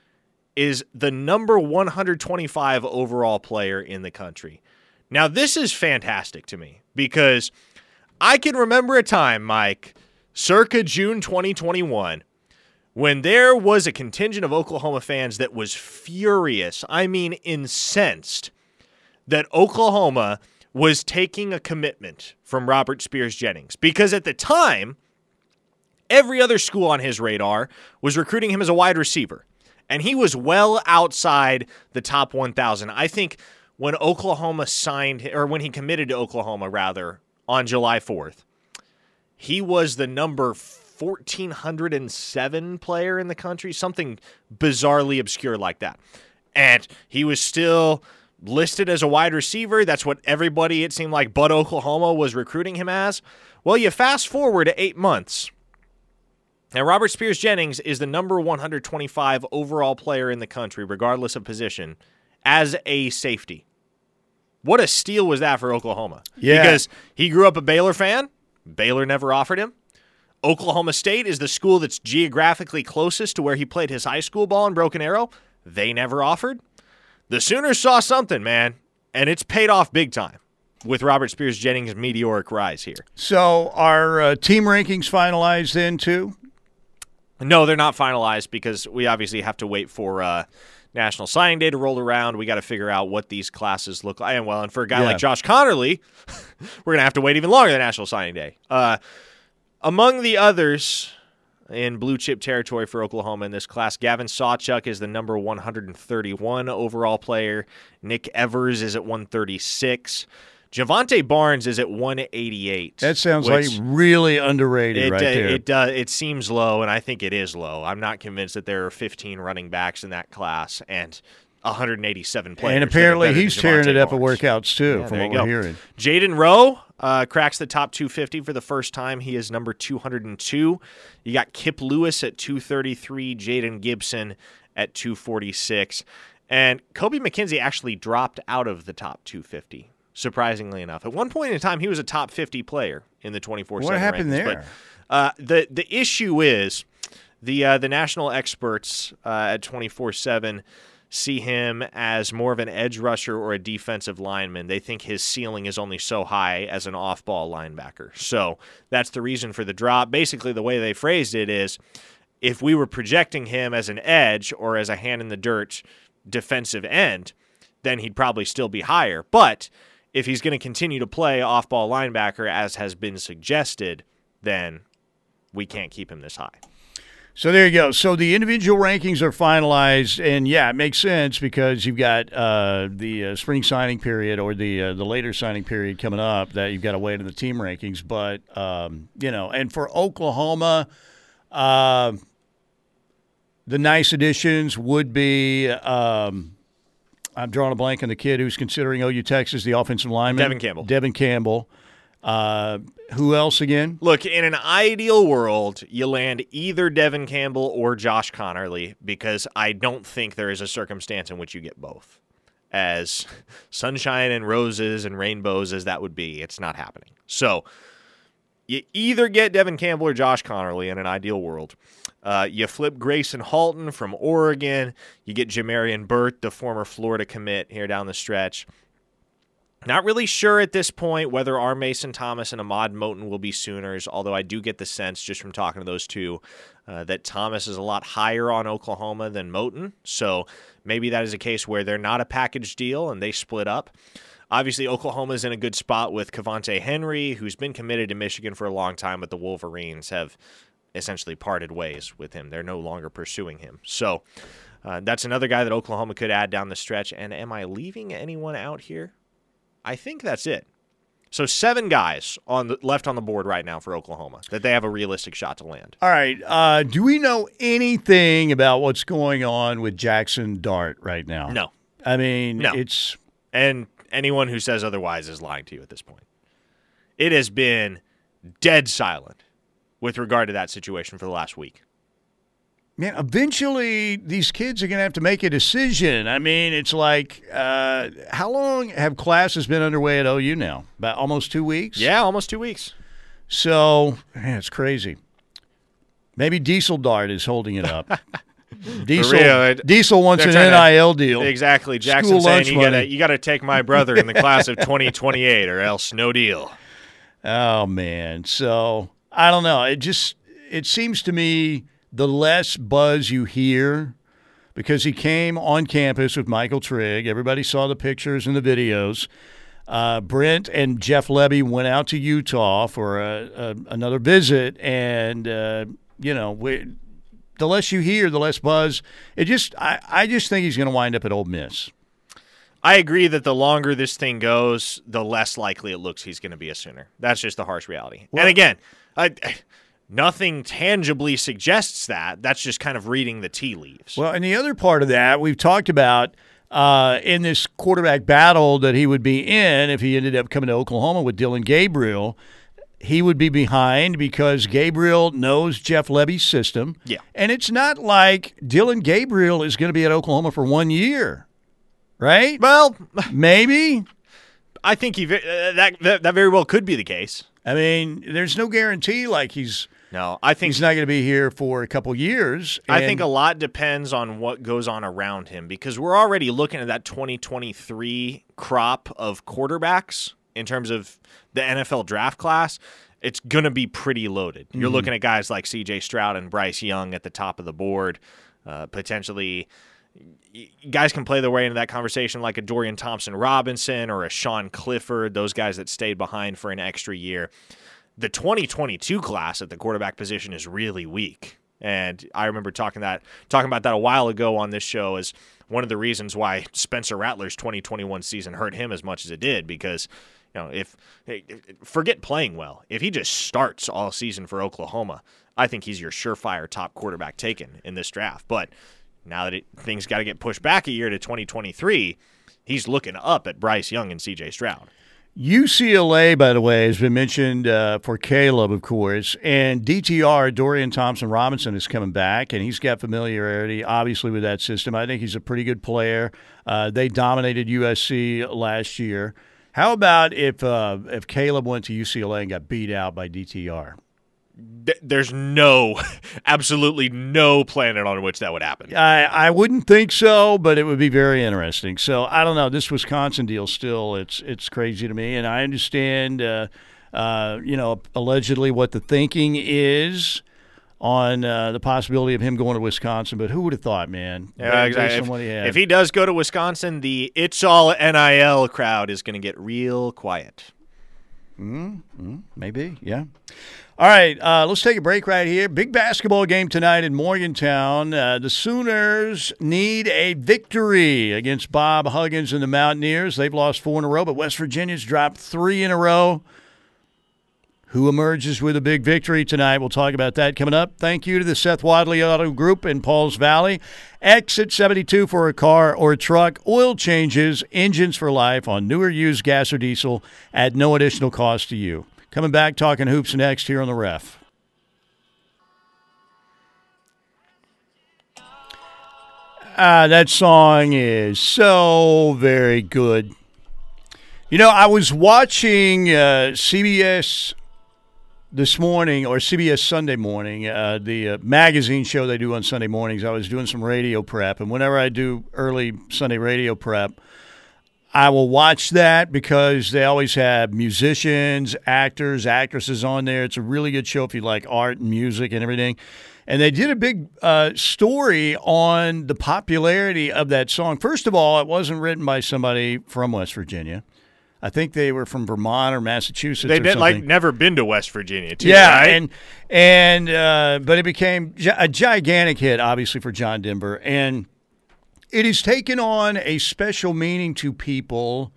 Speaker 2: is the number 125 overall player in the country. Now, this is fantastic to me because I can remember a time, Mike, circa June 2021, when there was a contingent of Oklahoma fans that was furious, I mean incensed, that Oklahoma was taking a commitment from Robert Spears Jennings. Because at the time, every other school on his radar was recruiting him as a wide receiver. And he was well outside the top 1,000. I think when Oklahoma signed, or when he committed to Oklahoma, rather, on July 4th, he was the number 1,407 player in the country, something bizarrely obscure like that. And he was still listed as a wide receiver. That's what everybody, it seemed like, but Oklahoma was recruiting him as. Well, you fast forward to eight months. Now, Robert Spears Jennings is the number 125 overall player in the country, regardless of position, as a safety. What a steal was that for Oklahoma?
Speaker 1: Yeah.
Speaker 2: Because he grew up a Baylor fan. Baylor never offered him. Oklahoma State is the school that's geographically closest to where he played his high school ball in Broken Arrow. They never offered. The Sooners saw something, man, and it's paid off big time with Robert Spears Jennings' meteoric rise here.
Speaker 1: So, are uh, team rankings finalized then, too?
Speaker 2: No, they're not finalized because we obviously have to wait for uh, National Signing Day to roll around. We got to figure out what these classes look like. And well, and for a guy
Speaker 1: Yeah.
Speaker 2: like Josh Conerly, we're gonna have to wait even longer than National Signing Day. Uh, among the others in blue chip territory for Oklahoma in this class, Gavin Sawchuk is the number 131 overall player. Nick Evers is at 136. Jovantae Barnes is at 188.
Speaker 1: That sounds like really underrated
Speaker 2: it,
Speaker 1: right
Speaker 2: uh,
Speaker 1: there.
Speaker 2: It does. It seems low, and I think it is low. I'm not convinced that there are 15 running backs in that class and 187 players.
Speaker 1: and apparently he's tearing it up at workouts, too,
Speaker 2: Yeah,
Speaker 1: from what we're hearing.
Speaker 2: Jaden Rowe uh, cracks the top 250 for the first time. He is number 202. You got Kip Lewis at 233, Jaden Gibson at 246. And Kobie McKinzie actually dropped out of the top 250, surprisingly enough. At one point in time, he was a top 50 player in the 24
Speaker 1: What happened
Speaker 2: rankings,
Speaker 1: there?
Speaker 2: But, uh, the, the issue is the, uh, the national experts uh, at 24 7 see him as more of an edge rusher or a defensive lineman. They think his ceiling is only so high as an off ball linebacker. So that's the reason for the drop. Basically, the way they phrased it is if we were projecting him as an edge or as a hand in the dirt defensive end, then he'd probably still be higher. But if he's going to continue to play off ball linebacker as has been suggested, then we can't keep him this high.
Speaker 1: So there you go. So the individual rankings are finalized, and yeah, it makes sense because you've got uh, the uh, spring signing period or the uh, the later signing period coming up that you've got to wait in the team rankings. But um, you know, and for Oklahoma, uh, the nice additions would be. Um, I'm drawing a blank on the kid who's considering OU Texas, the offensive lineman,
Speaker 2: Devin Campbell.
Speaker 1: Devin Campbell. Uh, who else again?
Speaker 2: Look, in an ideal world, you land either Devin Campbell or Josh Conerly because I don't think there is a circumstance in which you get both. As sunshine and roses and rainbows as that would be, it's not happening. So you either get Devin Campbell or Josh Conerly in an ideal world. Uh, you flip Gracen Halton from Oregon. You get Jamarian Burt, the former Florida commit, here down the stretch. Not really sure at this point whether our Mason Thomas and Ahmad Moten will be Sooners, although I do get the sense just from talking to those two uh, that Thomas is a lot higher on Oklahoma than Moten. So maybe that is a case where they're not a package deal and they split up. Obviously, Oklahoma is in a good spot with Cavante Henry, who's been committed to Michigan for a long time, but the Wolverines have essentially parted ways with him. They're no longer pursuing him. So uh, that's another guy that Oklahoma could add down the stretch. And am I leaving anyone out here? I think that's it. So seven guys on the, left on the board right now for Oklahoma that they have a realistic shot to land.
Speaker 1: All right. Uh, do we know anything about what's going on with Jackson Dart right now?
Speaker 2: No.
Speaker 1: I mean,
Speaker 2: No.
Speaker 1: it's
Speaker 2: And anyone who says otherwise is lying to you at this point. It has been dead silent with regard to that situation for the last week.
Speaker 1: Man. Eventually, these kids are going to have to make a decision. I mean, it's like, uh, how long have classes been underway at OU now? About almost two weeks.
Speaker 2: Yeah, almost two weeks.
Speaker 1: So, man, it's crazy. Maybe Diesel Dart is holding it up. Diesel,
Speaker 2: real,
Speaker 1: Diesel wants an
Speaker 2: they're to-
Speaker 1: NIL deal.
Speaker 2: Exactly. Jackson saying you gotta you gotta take my brother in the class of twenty twenty eight or else no deal.
Speaker 1: Oh man. So I don't know. It just it seems to me the less buzz you hear because he came on campus with Michael Trigg. Everybody saw the pictures and the videos. Uh, Brent and Jeff Lebby went out to Utah for a, a, another visit, and uh, you know, we, the less you hear, the less buzz. It just, I, I just think he's going to wind up at Ole Miss.
Speaker 2: I agree that the longer this thing goes, the less likely it looks he's going to be a Sooner. That's just the harsh reality. and again, I, nothing tangibly suggests that. That's just kind of reading the tea leaves.
Speaker 1: Well, and the other part of that we've talked about uh, in this quarterback battle that he would be in if he ended up coming to Oklahoma with Dillon Gabriel. He would be behind because Gabriel knows Jeff Lebby's system.
Speaker 2: Yeah.
Speaker 1: And it's not like Dillon Gabriel is going to be at Oklahoma for one year, right?
Speaker 2: well,
Speaker 1: Maybe.
Speaker 2: I think he, uh, that, that that very well could be the case.
Speaker 1: I mean, there's no guarantee like he's
Speaker 2: No, I think
Speaker 1: he's not going to be here for a couple years.
Speaker 2: I think a lot depends on what goes on around him because we're already looking at that 2023 crop of quarterbacks in terms of the NFL draft class. It's going to be pretty loaded. You're
Speaker 1: Mm-hmm.
Speaker 2: looking at guys like CJ Stroud and Bryce Young at the top of the board, uh, potentially. Guys can play their way into that conversation like a Dorian Thompson Robinson or a Sean Clifford, those guys that stayed behind for an extra year the 2022 class at the quarterback position is really weak. And I remember talking that talking about that a while ago on this show as one of the reasons why Spencer Rattler's 2021 season hurt him as much as it did because you know if forget playing well. If he just starts all season for Oklahoma I think he's your surefire top quarterback taken in this draft. But now that it, things got to get pushed back a year to 2023 he's looking up at Bryce Young and CJ Stroud
Speaker 1: UCLA, by the way, has been mentioned uh, for Caleb, of course, and DTR Dorian Thompson Robinson is coming back, and he's got familiarity, obviously, with that system. I think he's a pretty good player. Uh, they dominated USC last year. How about if uh, if Caleb went to UCLA and got beat out by DTR?
Speaker 2: Th- there's no, absolutely no planet on which that would happen.
Speaker 1: I, I wouldn't think so, but it would be very interesting. So I don't know. This Wisconsin deal still it's it's crazy to me, and I understand. Uh, uh, you know, allegedly what the thinking is on uh, the possibility of him going to Wisconsin. But who would have thought, man?
Speaker 2: Yeah, exactly.
Speaker 1: what he.
Speaker 2: If, if he does go to Wisconsin, the it's all NIL crowd is going to get real quiet.
Speaker 1: Maybe, yeah. All right, uh, let's take a break right here. Big basketball game tonight in Morgantown. Uh, the Sooners need a victory against Bob Huggins and the Mountaineers. They've lost four in a row, but West Virginia's dropped three in a row. Who emerges with a big victory tonight? We'll talk about that coming up. Thank you to the Seth Wadley Auto Group in Pauls Valley. Exit 72 for a car or truck. Oil changes, engines for life on newer used gas or diesel at no additional cost to you. Coming back, talking hoops next here on the ref. Ah, that song is so very good. You know, I was watching uh, CBS this morning or CBS Sunday morning, uh, the uh, magazine show they do on Sunday mornings. I was doing some radio prep, and whenever I do early Sunday radio prep, I will watch that because they always have musicians, actors, actresses on there. It's a really good show if you like art and music and everything. And they did a big uh, story on the popularity of that song. First of all, it wasn't written by somebody from West Virginia. I think they were from Vermont or Massachusetts.
Speaker 2: They
Speaker 1: or
Speaker 2: did like never been to West Virginia, too.
Speaker 1: Yeah,
Speaker 2: right?
Speaker 1: and and uh, but it became a gigantic hit, obviously for John Denver, and it has taken on a special meaning to people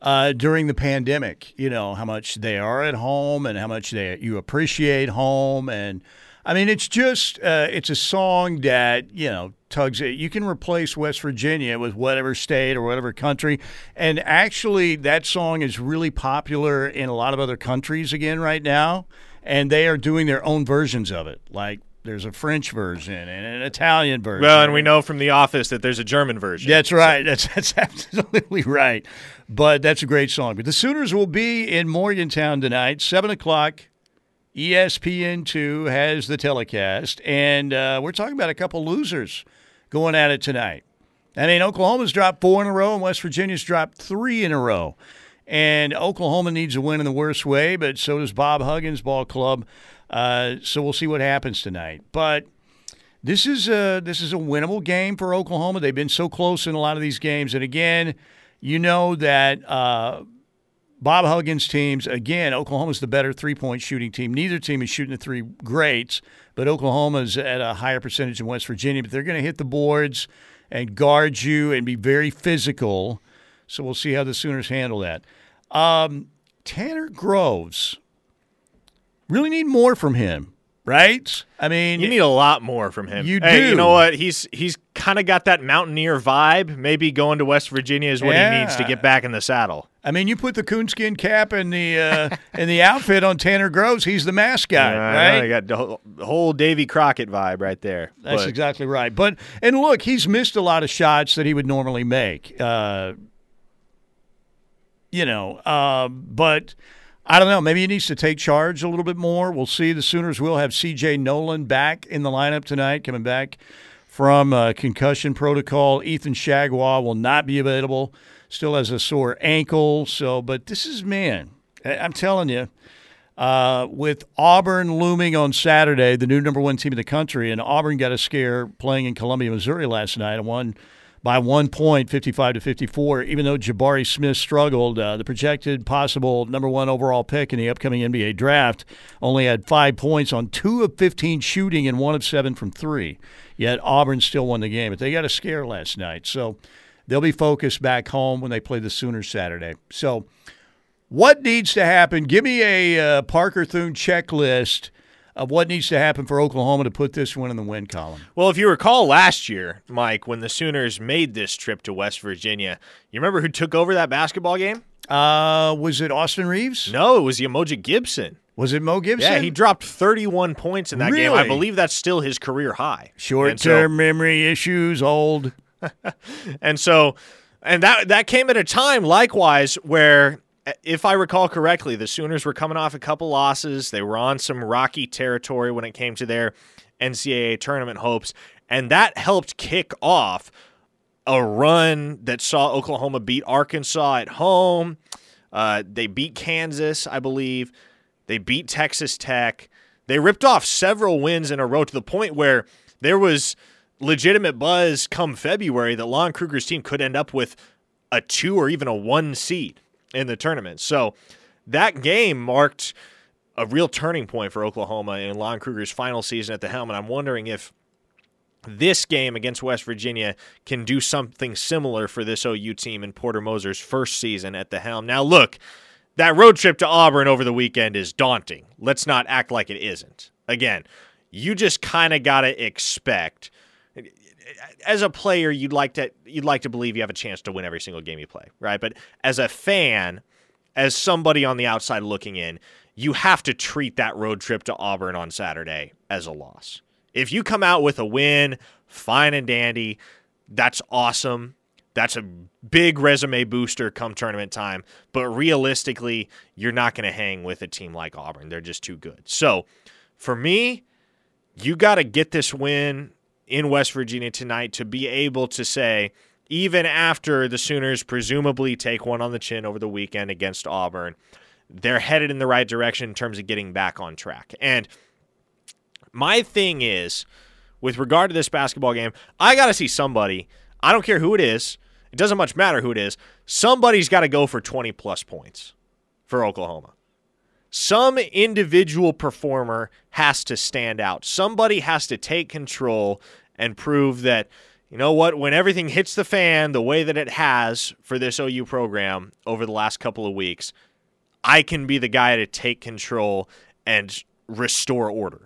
Speaker 1: uh, during the pandemic. You know how much they are at home and how much they you appreciate home, and I mean it's just uh, it's a song that you know tugs it. You can replace West Virginia with whatever state or whatever country, and actually that song is really popular in a lot of other countries again right now, and they are doing their own versions of it, like. There's a French version and an Italian version.
Speaker 2: well, and we know from The Office that there's a German version.
Speaker 1: That's right. That's that's absolutely right. But that's a great song. But the Sooners will be in Morgantown tonight, seven o'clock. E ESPN two has the telecast, and uh, we're talking about a couple losers going at it tonight. I mean, Oklahoma's dropped four in a row, and West Virginia's dropped three in a row. And Oklahoma needs a win in the worst way, but so does Bob Huggins Ball Club. Uh, so we'll see what happens tonight. But this is a this is a winnable game for Oklahoma. They've been so close in a lot of these games, and again, you know that uh, Bob Huggins teams again. Oklahoma's the better three point shooting team. Neither team is shooting the three greats, but Oklahoma's at a higher percentage than West Virginia. But they're going to hit the boards and guard you and be very physical. So we'll see how the Sooners handle that. Um, Tanner Groves really need more from him, right? I mean,
Speaker 2: You need a lot more from him.
Speaker 1: You
Speaker 2: Hey,
Speaker 1: do.
Speaker 2: You know what? He's he's kind of got that mountaineer vibe. Maybe going to West Virginia is what he needs to get back in the saddle.
Speaker 1: I mean, you put the coonskin cap and the uh, and the outfit on Tanner Groves. He's the mascot,
Speaker 2: Uh,
Speaker 1: right?
Speaker 2: You got the whole, the whole Davy Crockett vibe right there.
Speaker 1: That's
Speaker 2: But-
Speaker 1: exactly right. But and look, he's missed a lot of shots that he would normally make. Uh, you know, uh, but I don't know. Maybe he needs to take charge a little bit more. We'll see. The Sooners will have C.J. Noland back in the lineup tonight, coming back from uh, concussion protocol. Ethan Chargois will not be available. Still has a sore ankle. So, but this is man. I'm telling you. Uh, with Auburn looming on Saturday, the new number one team in the country, and Auburn got a scare playing in Columbia, Missouri last night and won by one point, 55 to 54. Even though Jabari Smith struggled, uh, the projected possible number one overall pick in the upcoming NBA draft only had five points on two of 15 shooting and one of seven from three. Yet Auburn still won the game, but they got a scare last night. So they'll be focused back home when they play the Sooners Saturday. So what needs to happen? Give me a uh, Parker Thune checklist of what needs to happen for Oklahoma to put this one in the win column.
Speaker 2: Well, if you recall last year, Mike, when the Sooners made this trip to West Virginia, you remember who took over that basketball game?
Speaker 1: Uh, was it Austin Reaves?
Speaker 2: No, it was the Umoja Gibson.
Speaker 1: Was it Mo Gibson?
Speaker 2: Yeah, he dropped 31 points in that game. I believe that's still his career high.
Speaker 1: Short
Speaker 2: And so-
Speaker 1: term memory issues, old.
Speaker 2: And so, and that that came at a time likewise where if I recall correctly, the Sooners were coming off a couple losses. They were on some rocky territory when it came to their NCAA tournament hopes, and that helped kick off a run that saw Oklahoma beat Arkansas at home. Uh, they beat Kansas, I believe. They beat Texas Tech. They ripped off several wins in a row to the point where there was legitimate buzz come February that Lon Kruger's team could end up with a two or even a one seed in the tournament. So that game marked a real turning point for Oklahoma in Lon Kruger's final season at the helm. And I'm wondering if this game against West Virginia can do something similar for this OU team in Porter Moser's first season at the helm. Now, look, that road trip to Auburn over the weekend is daunting. Let's not act like it isn't. Again, you just kind of got to expect as a player you'd like to you'd like to believe you have a chance to win every single game you play, right? But as a fan, as somebody on the outside looking in, you have to treat that road trip to Auburn on Saturday as a loss. If you come out with a win, fine and dandy, that's awesome. That's a big resume booster come tournament time. But realistically, you're not going to hang with a team like Auburn. They're just too good. So for me, you got to get this win in West Virginia tonight to be able to say, even after the Sooners presumably take one on the chin over the weekend against Auburn, they're headed in the right direction in terms of getting back on track. And my thing is, with regard to this basketball game, I got to see somebody. I don't care who it is. It doesn't much matter who it is. Somebody's got to go for 20 plus points for Oklahoma. Some individual performer has to stand out. Somebody has to take control and prove that, you know what, when everything hits the fan the way that it has for this OU program over the last couple of weeks, I can be the guy to take control and restore order.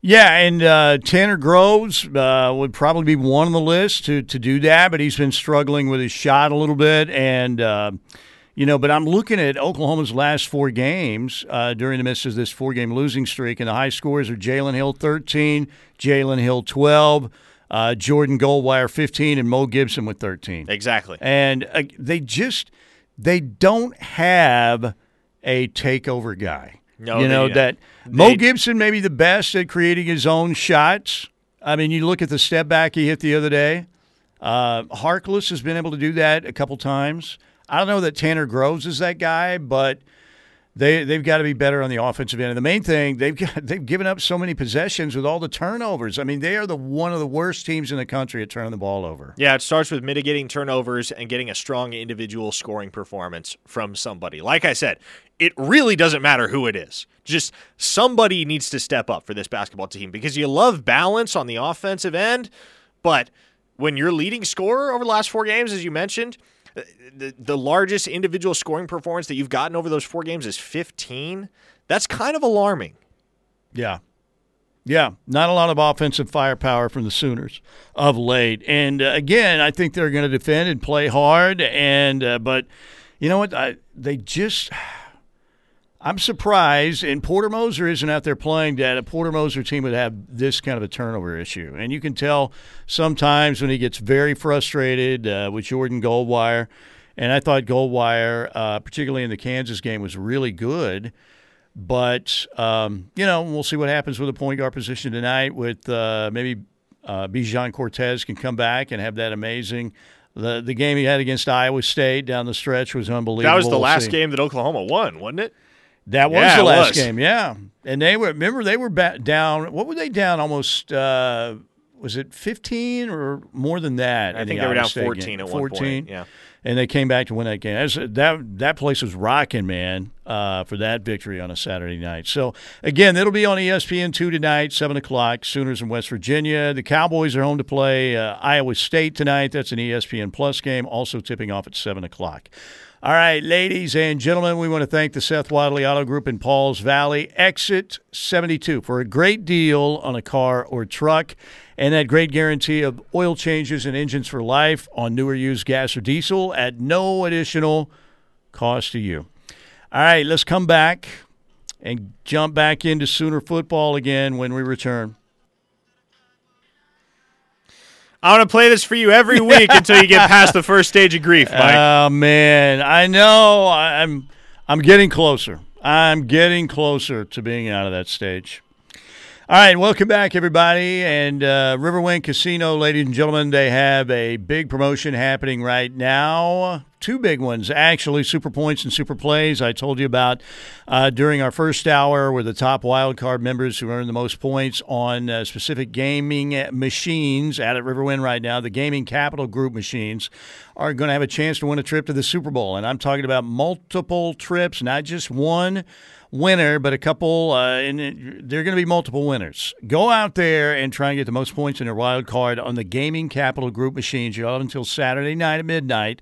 Speaker 1: Yeah, and uh, Tanner Groves uh, would probably be one on the list to to do that, but he's been struggling with his shot a little bit, and uh, you know. But I'm looking at Oklahoma's last four games uh, during the midst of this four game losing streak, and the high scores are Jalen Hill 13, Jalen Hill 12. Uh, Jordan Goldwire 15 and Mo Gibson with 13.
Speaker 2: Exactly.
Speaker 1: And uh, they just they don't have a takeover guy.
Speaker 2: No,
Speaker 1: you know
Speaker 2: they-
Speaker 1: that
Speaker 2: they-
Speaker 1: Mo Gibson may be the best at creating his own shots. I mean, you look at the step back he hit the other day. Uh, Harkless has been able to do that a couple times. I don't know that Tanner Groves is that guy, but they they've got to be better on the offensive end. And the main thing they've got, they've given up so many possessions with all the turnovers. I mean, they are the one of the worst teams in the country at turning the ball over.
Speaker 2: Yeah, it starts with mitigating turnovers and getting a strong individual scoring performance from somebody. Like I said, it really doesn't matter who it is. Just somebody needs to step up for this basketball team because you love balance on the offensive end, but when your leading scorer over the last four games, as you mentioned, the, the largest individual scoring performance that you've gotten over those four games is 15. That's kind of alarming.
Speaker 1: Yeah. Yeah, not a lot of offensive firepower from the Sooners of late. And uh, again, I think they're going to defend and play hard. And uh, but you know what? I, they just. I'm surprised, and Porter Moser isn't out there playing that a Porter Moser team would have this kind of a turnover issue. And you can tell sometimes when he gets very frustrated uh, with Jordan Goldwire. And I thought Goldwire, uh, particularly in the Kansas game, was really good. But um, you know, we'll see what happens with the point guard position tonight. With uh, maybe uh, Bijan Cortes can come back and have that amazing. The the game he had against Iowa State down the stretch was unbelievable.
Speaker 2: That was the last game that Oklahoma won, wasn't it?
Speaker 1: That was
Speaker 2: Yeah,
Speaker 1: the last
Speaker 2: was.
Speaker 1: game, yeah. And they were remember they were ba- down. What were they down? Almost uh, was it fifteen or more than that?
Speaker 2: I think
Speaker 1: the
Speaker 2: they were down
Speaker 1: State
Speaker 2: 14
Speaker 1: game?
Speaker 2: at one point, yeah.
Speaker 1: and they came back to win that game. That's, that that place was rocking, man, uh, for that victory on a Saturday night. So again, it'll be on ESPN two tonight, seven o'clock. Sooners in West Virginia. The Cowboys are home to play uh, Iowa State tonight. That's an ESPN Plus game, also tipping off at seven o'clock. All right, ladies and gentlemen, we want to thank the Seth Wadley Auto Group in Pauls Valley, Exit 72, for a great deal on a car or truck and that great guarantee of oil changes and engines for life on newer used gas or diesel at no additional cost to you. All right, let's come back and jump back into Sooner football again when we return.
Speaker 2: I'm gonna play this for you every week until you get past the first stage of grief, Mike.
Speaker 1: Oh man, I know. I'm I'm getting closer. I'm getting closer to being out of that stage. All right, welcome back, everybody. And uh, Riverwind Casino, ladies and gentlemen, they have a big promotion happening right now. Two big ones, actually, Super Points and Super Plays. I told you about uh, during our first hour, where the top wildcard members who earn the most points on uh, specific gaming machines out at Riverwind right now, the Gaming Capital Group machines, are going to have a chance to win a trip to the Super Bowl. And I'm talking about multiple trips, not just one winner, but a couple, uh, and there are going to be multiple winners. Go out there and try and get the most points in your wild card on the Gaming Capital Group machines. You have until Saturday night at midnight,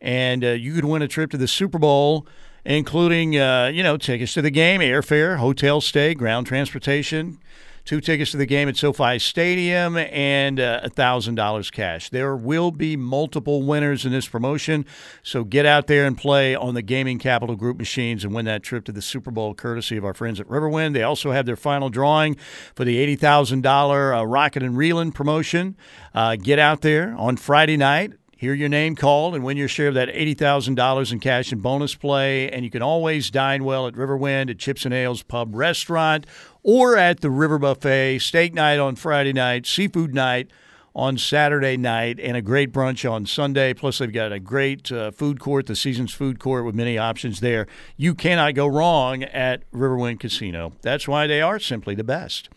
Speaker 1: and uh, you could win a trip to the Super Bowl, including uh, you know tickets to the game, airfare, hotel stay, ground transportation two tickets to the game at SoFi Stadium, and uh, a $1,000 cash. There will be multiple winners in this promotion, so get out there and play on the Gaming Capital Group machines and win that trip to the Super Bowl courtesy of our friends at Riverwind. They also have their final drawing for the $80,000 uh, Rocket and Reeling promotion. Uh, get out there on Friday night hear your name called and win your share of that $80,000 in cash and bonus play. And you can always dine well at Riverwind at Chips and Ales Pub Restaurant or at the River Buffet, steak night on Friday night, seafood night on Saturday night, and a great brunch on Sunday. Plus, they've got a great uh, food court, the Seasons Food Court, with many options there. You cannot go wrong at Riverwind Casino. That's why they are simply the best.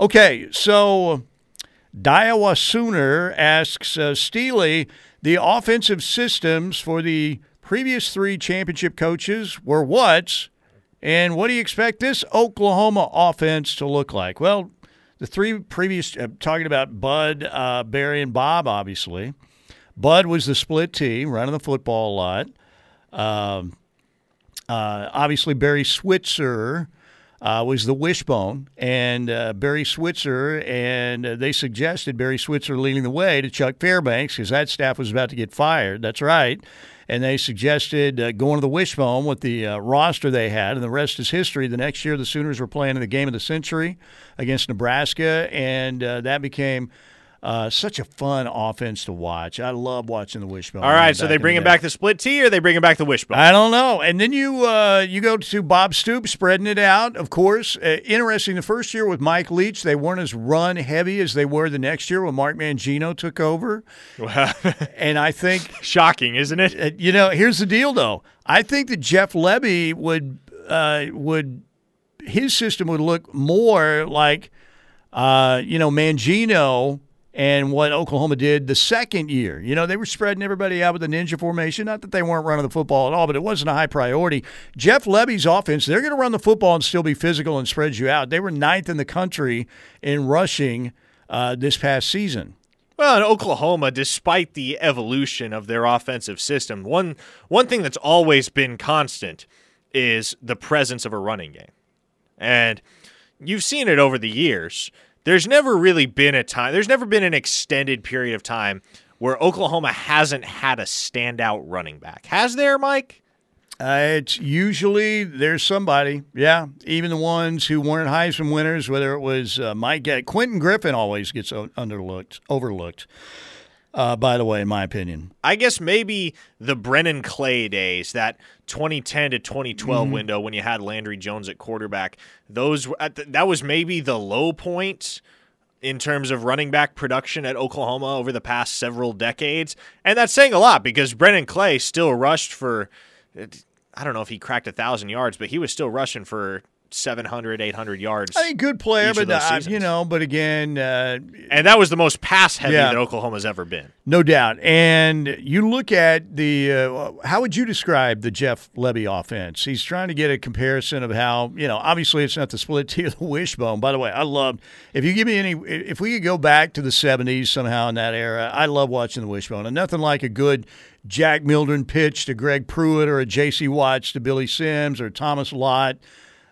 Speaker 1: Okay, so Daiwa Sooner asks uh, Steely, the offensive systems for the previous three championship coaches were what? And what do you expect this Oklahoma offense to look like? Well, the three previous, uh, talking about Bud, uh, Barry, and Bob, obviously. Bud was the split T, running the football a lot. Um, uh, obviously, Barry Switzer uh, was the wishbone, and uh, Barry Switzer, and uh, they suggested Barry Switzer leading the way to Chuck Fairbanks because that staff was about to get fired. That's right. And they suggested uh, going to the wishbone with the uh, roster they had, and the rest is history. The next year, the Sooners were playing in the game of the century against Nebraska, and uh, that became uh, such a fun offense to watch. I love watching the wishbone.
Speaker 2: All right, so they bring the back the split T or they bring back the wishbone?
Speaker 1: I don't know. And then you uh, you go to Bob Stoops spreading it out. Of course, uh, interesting. The first year with Mike Leach, they weren't as run heavy as they were the next year when Mark Mangino took over. and I think
Speaker 2: shocking, isn't it?
Speaker 1: Uh, you know, here's the deal though. I think that Jeff Lebby would uh, would his system would look more like uh, you know Mangino and what Oklahoma did the second year. You know, they were spreading everybody out with the ninja formation. Not that they weren't running the football at all, but it wasn't a high priority. Jeff Lebby's offense, they're going to run the football and still be physical and spread you out. They were ninth in the country in rushing uh, this past season.
Speaker 2: Well, in Oklahoma, despite the evolution of their offensive system, one one thing that's always been constant is the presence of a running game. And you've seen it over the years there's never really been a time, there's never been an extended period of time where Oklahoma hasn't had a standout running back. Has there, Mike?
Speaker 1: Uh, it's usually there's somebody, yeah. Even the ones who weren't Heisman winners, whether it was uh, Mike, Quentin Griffin always gets underlooked, overlooked. Uh, by the way, in my opinion.
Speaker 2: I guess maybe the Brennan Clay days, that 2010 to 2012 mm-hmm. window when you had Landry Jones at quarterback, those that was maybe the low point in terms of running back production at Oklahoma over the past several decades. And that's saying a lot because Brennan Clay still rushed for I don't know if he cracked a thousand yards, but he was still rushing for 700, 800 yards.
Speaker 1: I mean, good player, but uh, you know, but again, uh,
Speaker 2: and that was the most pass heavy yeah, that Oklahoma's ever been,
Speaker 1: no doubt. And you look at the uh, how would you describe the Jeff Lebby offense? He's trying to get a comparison of how you know. Obviously, it's not the split T of the wishbone. By the way, I love if you give me any. If we could go back to the '70s somehow in that era, I love watching the wishbone, and nothing like a good. Jack Mildren pitch to Greg Pruitt or a J.C. Watts to Billy Sims or Thomas Lott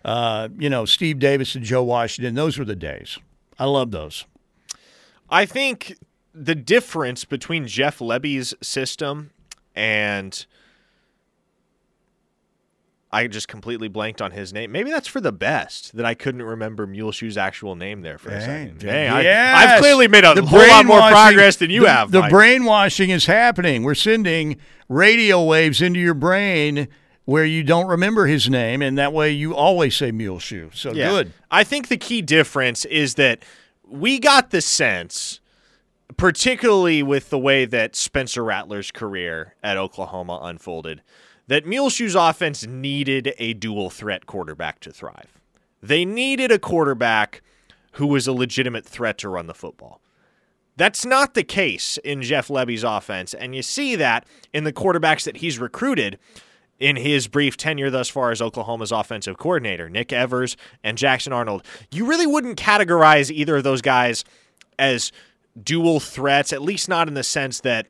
Speaker 1: uh, you know, Steve Davis and Joe Washington. Those were the days. I love those.
Speaker 2: I think the difference between Jeff Lebby's system and I just completely blanked on his name. Maybe that's for the best that I couldn't remember Muleshoe's actual name there for a second. Dang, I,
Speaker 1: Yes.
Speaker 2: have clearly made a
Speaker 1: The
Speaker 2: whole lot more progress than you
Speaker 1: the,
Speaker 2: have.
Speaker 1: The
Speaker 2: Mike.
Speaker 1: brainwashing is happening. We're sending radio waves into your brain where you don't remember his name, and that way you always say Muleshoe. So
Speaker 2: Yeah.
Speaker 1: good.
Speaker 2: I think the key difference is that we got the sense, particularly with the way that Spencer Rattler's career at Oklahoma unfolded, that Muleshoe's offense needed a dual threat quarterback to thrive. They needed a quarterback who was a legitimate threat to run the football. That's not the case in Jeff Lebby's offense, and you see that in the quarterbacks that he's recruited in his brief tenure thus far as Oklahoma's offensive coordinator, Nick Evers and Jackson Arnold. You really wouldn't categorize either of those guys as dual threats, at least not in the sense that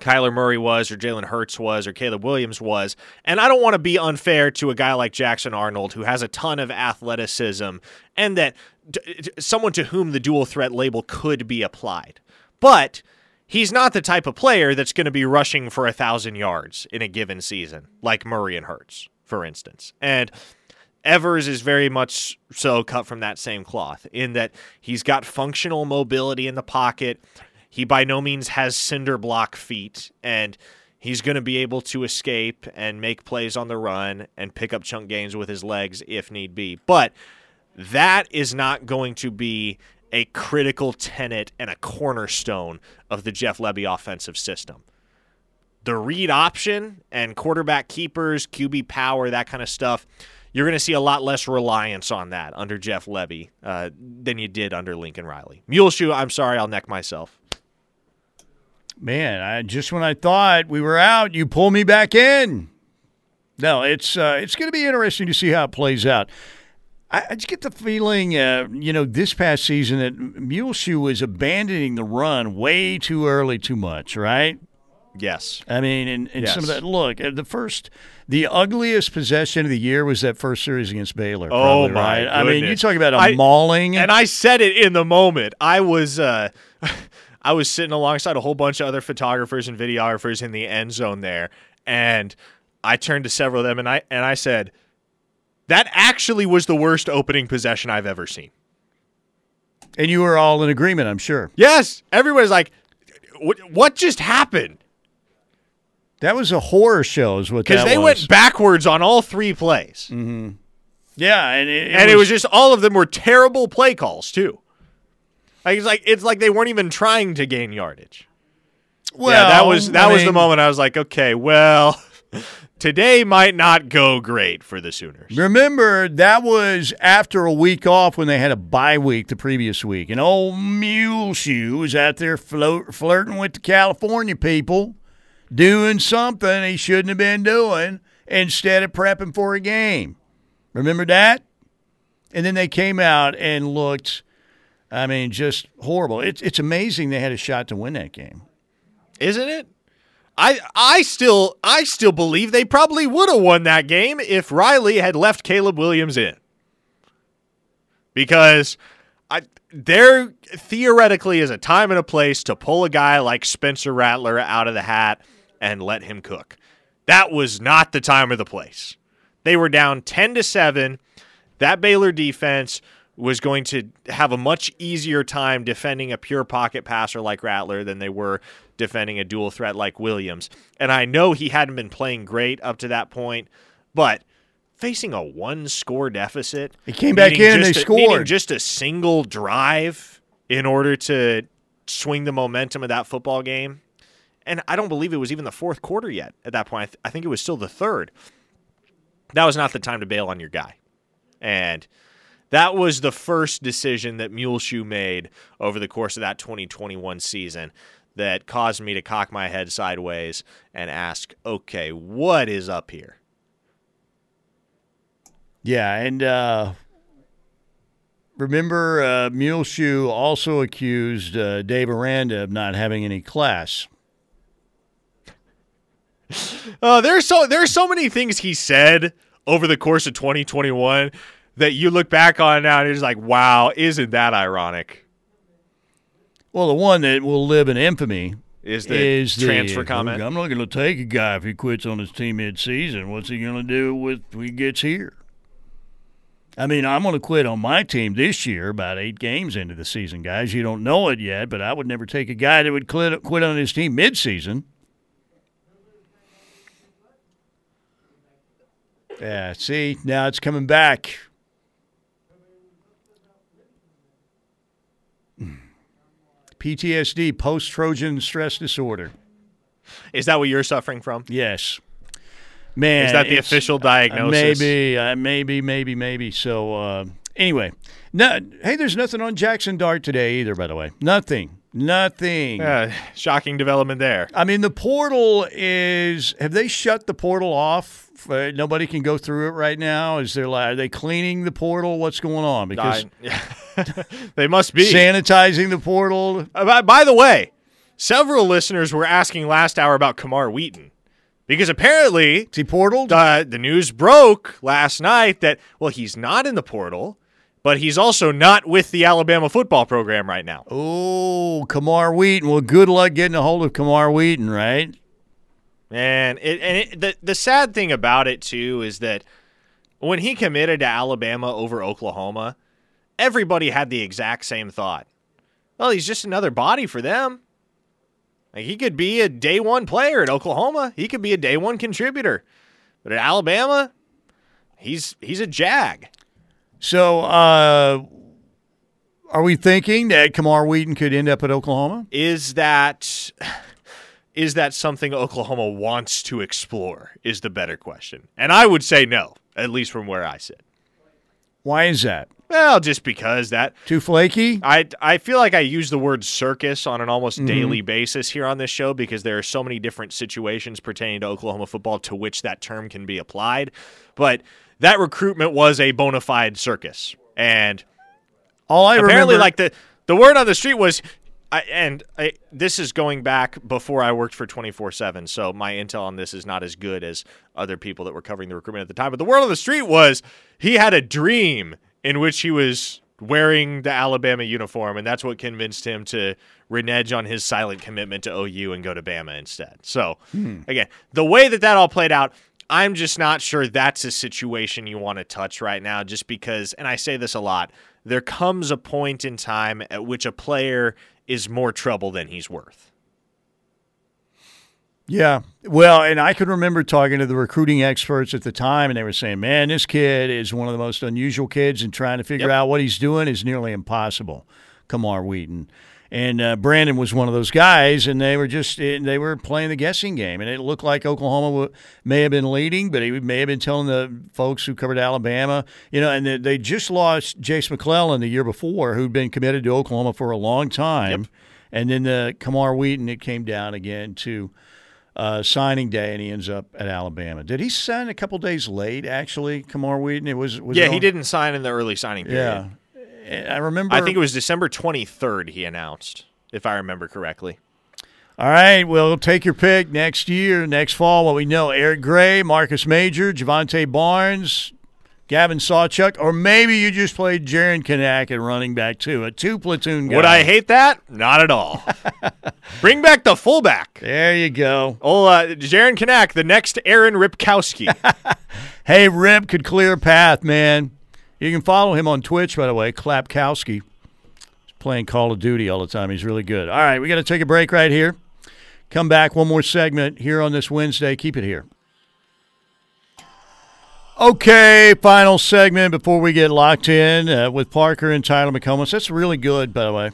Speaker 2: Kyler Murray was, or Jalen Hurts was, or Caleb Williams was. And I don't want to be unfair to a guy like Jackson Arnold, who has a ton of athleticism, and that someone to whom the dual threat label could be applied. But he's not the type of player that's going to be rushing for a thousand yards in a given season, like Murray and Hurts, for instance. And Evers is very much so cut from that same cloth in that he's got functional mobility in the pocket. He by no means has cinder block feet, and he's going to be able to escape and make plays on the run and pick up chunk gains with his legs if need be. But that is not going to be a critical tenet and a cornerstone of the Jeff Lebby offensive system. The read option and quarterback keepers, QB power, that kind of stuff, you're going to see a lot less reliance on that under Jeff Lebby uh, than you did under Lincoln Riley. Muleshoe, I'm sorry, I'll neck myself.
Speaker 1: Man, I just when I thought we were out, you pull me back in. No, it's uh, it's going to be interesting to see how it plays out. I, I just get the feeling, uh, you know, this past season that Muleshoe was abandoning the run way too early, too much, right?
Speaker 2: Yes.
Speaker 1: I mean, and, and some of that. Look, uh, the first, the ugliest possession of the year was that first series against Baylor.
Speaker 2: Oh
Speaker 1: probably,
Speaker 2: my!
Speaker 1: right? I mean, you talk about a
Speaker 2: I-
Speaker 1: mauling.
Speaker 2: and I said it in the moment. I was, uh, I was sitting alongside a whole bunch of other photographers and videographers in the end zone there, and I turned to several of them and I and I said, "That actually was the worst opening possession I've ever seen."
Speaker 1: and you were all in agreement, I'm sure.
Speaker 2: Yes, everybody's like, "What? What just happened?"
Speaker 1: That was a horror show, is what
Speaker 2: Because they
Speaker 1: was.
Speaker 2: went backwards on all three plays, mm-hmm.
Speaker 1: yeah, and it,
Speaker 2: and it was just all of them were terrible play calls too. Like it's like it's like they weren't even trying to gain yardage.
Speaker 1: well,
Speaker 2: yeah, that was that
Speaker 1: I
Speaker 2: was the moment I was like, okay, well, today might not go great for the Sooners.
Speaker 1: Remember, that was after a week off when they had a bye week the previous week. And old Muleshoe was out there float, flirting with the California people, doing something he shouldn't have been doing instead of prepping for a game. Remember that? And then they came out and looked, I mean, just horrible. It's, it's amazing they had a shot to win that game.
Speaker 2: Isn't it? I I still I still believe they probably would have won that game if Riley had left Caleb Williams in. Because I there theoretically is a time and a place to pull a guy like Spencer Rattler out of the hat and let him cook. That was not the time or the place. They were down 10 to 7. That Baylor defense was going to have a much easier time defending a pure pocket passer like Rattler than they were defending a dual threat like Williams. And I know he hadn't been playing great up to that point, but facing a one score deficit,
Speaker 1: he came back in and they
Speaker 2: just a-
Speaker 1: scored.
Speaker 2: just a single drive in order to swing the momentum of that football game. And I don't believe it was even the fourth quarter yet at that point. I, th- I think it was still the third. That was not the time to bail on your guy. And that was the first decision that Muleshoe made over the course of that 2021 season that caused me to cock my head sideways and ask, okay, what is up here?
Speaker 1: Yeah, and uh, remember, uh, Muleshoe also accused uh, Dave Aranda of not having any class.
Speaker 2: Oh, there's so there's so many things he said over the course of 2021 that you look back on now and it's like, wow, isn't that ironic?
Speaker 1: Well, the one that will live in infamy
Speaker 2: Is the
Speaker 1: is the
Speaker 2: transfer comment?
Speaker 1: I'm not going to take a guy if he quits on his team mid-season. What's he going to do with when he gets here? I mean, I'm going to quit on my team this year, about eight games into the season, guys. You don't know it yet, but I would never take a guy that would quit, quit on his team mid-season. Yeah, see, now it's coming back. PTSD, post Trojan stress disorder.
Speaker 2: Is that what you're suffering from?
Speaker 1: Yes. Man,
Speaker 2: Is that the official
Speaker 1: uh,
Speaker 2: diagnosis?
Speaker 1: maybe, uh, maybe, maybe, maybe. So, uh, anyway, no, hey, there's nothing on Jackson Dart today either, by the way. Nothing. Nothing.
Speaker 2: Uh, shocking development there.
Speaker 1: I mean, the portal is. Have they shut the portal off? Uh, nobody can go through it right now. Is there? Are they cleaning the portal? What's going on? Because
Speaker 2: I- they must be.
Speaker 1: sanitizing the portal.
Speaker 2: Uh, by, by the way, several listeners were asking last hour about Kamar Wheaton because apparently
Speaker 1: Is he portaled?
Speaker 2: uh, the news broke last night that well he's not in the portal, but he's also not with the Alabama football program right now.
Speaker 1: Oh, Kamar Wheaton. Well, good luck getting a hold of Kamar Wheaton, right?
Speaker 2: And it, and it, the the sad thing about it too is that when he committed to Alabama over Oklahoma, everybody had the exact same thought. Well, he's just another body for them. Like he could be a day one player at Oklahoma. He could be a day one contributor. But at Alabama, he's he's a jag.
Speaker 1: So, uh, are we thinking that Kamar Wheaton could end up at Oklahoma?
Speaker 2: Is that is that something Oklahoma wants to explore? Is the better question. And I would say no, at least from where I sit.
Speaker 1: Why is that?
Speaker 2: Well, just because that
Speaker 1: Too flaky?
Speaker 2: I I feel like I use the word circus on an almost
Speaker 1: Mm-hmm.
Speaker 2: daily basis here on this show because there are so many different situations pertaining to Oklahoma football to which that term can be applied. But that recruitment was a bona fide circus, and
Speaker 1: All I
Speaker 2: apparently,
Speaker 1: remember,
Speaker 2: like the the word on the street was. I, and I, this is going back before I worked for 24 7, so my intel on this is not as good as other people that were covering the recruitment at the time. But the word on the street was he had a dream in which he was wearing the Alabama uniform, and that's what convinced him to renege on his silent commitment to OU and go to Bama instead. So, hmm. again, the way that that all played out, I'm just not sure that's a situation you want to touch right now, just because, and I say this a lot, there comes a point in time at which a player is more trouble than he's worth.
Speaker 1: Yeah. Well, and I can remember talking to the recruiting experts at the time, and they were saying, man, this kid is one of the most unusual kids, and trying to figure
Speaker 2: Yep.
Speaker 1: out what he's doing is nearly impossible. Kamar Wheaton. And uh, Brandon was one of those guys, and they were just eh, they were playing the guessing game, and it looked like Oklahoma w- may have been leading, but he may have been telling the folks who covered Alabama, you know, and they, they just lost Jase McClellan the year before, who'd been committed to Oklahoma for a long time, and then the Kamar Wheaton it came down again to uh, signing day, and he ends up at Alabama. Did he sign a couple days late? Actually, Kamar Wheaton. It was, was
Speaker 2: yeah,
Speaker 1: it
Speaker 2: he didn't sign in the early signing period.
Speaker 1: Yeah, I remember.
Speaker 2: I think it was December 23rd he announced, if I remember correctly.
Speaker 1: All right, well, take your pick next year, next fall. What we know: Eric Gray, Marcus Major, Jovantae Barnes, Gavin Sawchuk, or maybe you just played Jaren Kanak at running back too, a two platoon guy.
Speaker 2: Would I hate that? Not at all. Bring back the fullback.
Speaker 1: There you go.
Speaker 2: Oh, uh, Jaren Kanak, the next Aaron Ripkowski.
Speaker 1: Hey, Rip could clear a path, man. You can follow him on Twitch, by the way, Klapkowski. He's playing Call of Duty all the time. He's really good. All right, we got to take a break right here. Come back, one more segment here on this Wednesday. Keep it here. Okay, final segment before we get locked in uh, with Parker and Tyler McComas. That's really good, by the way.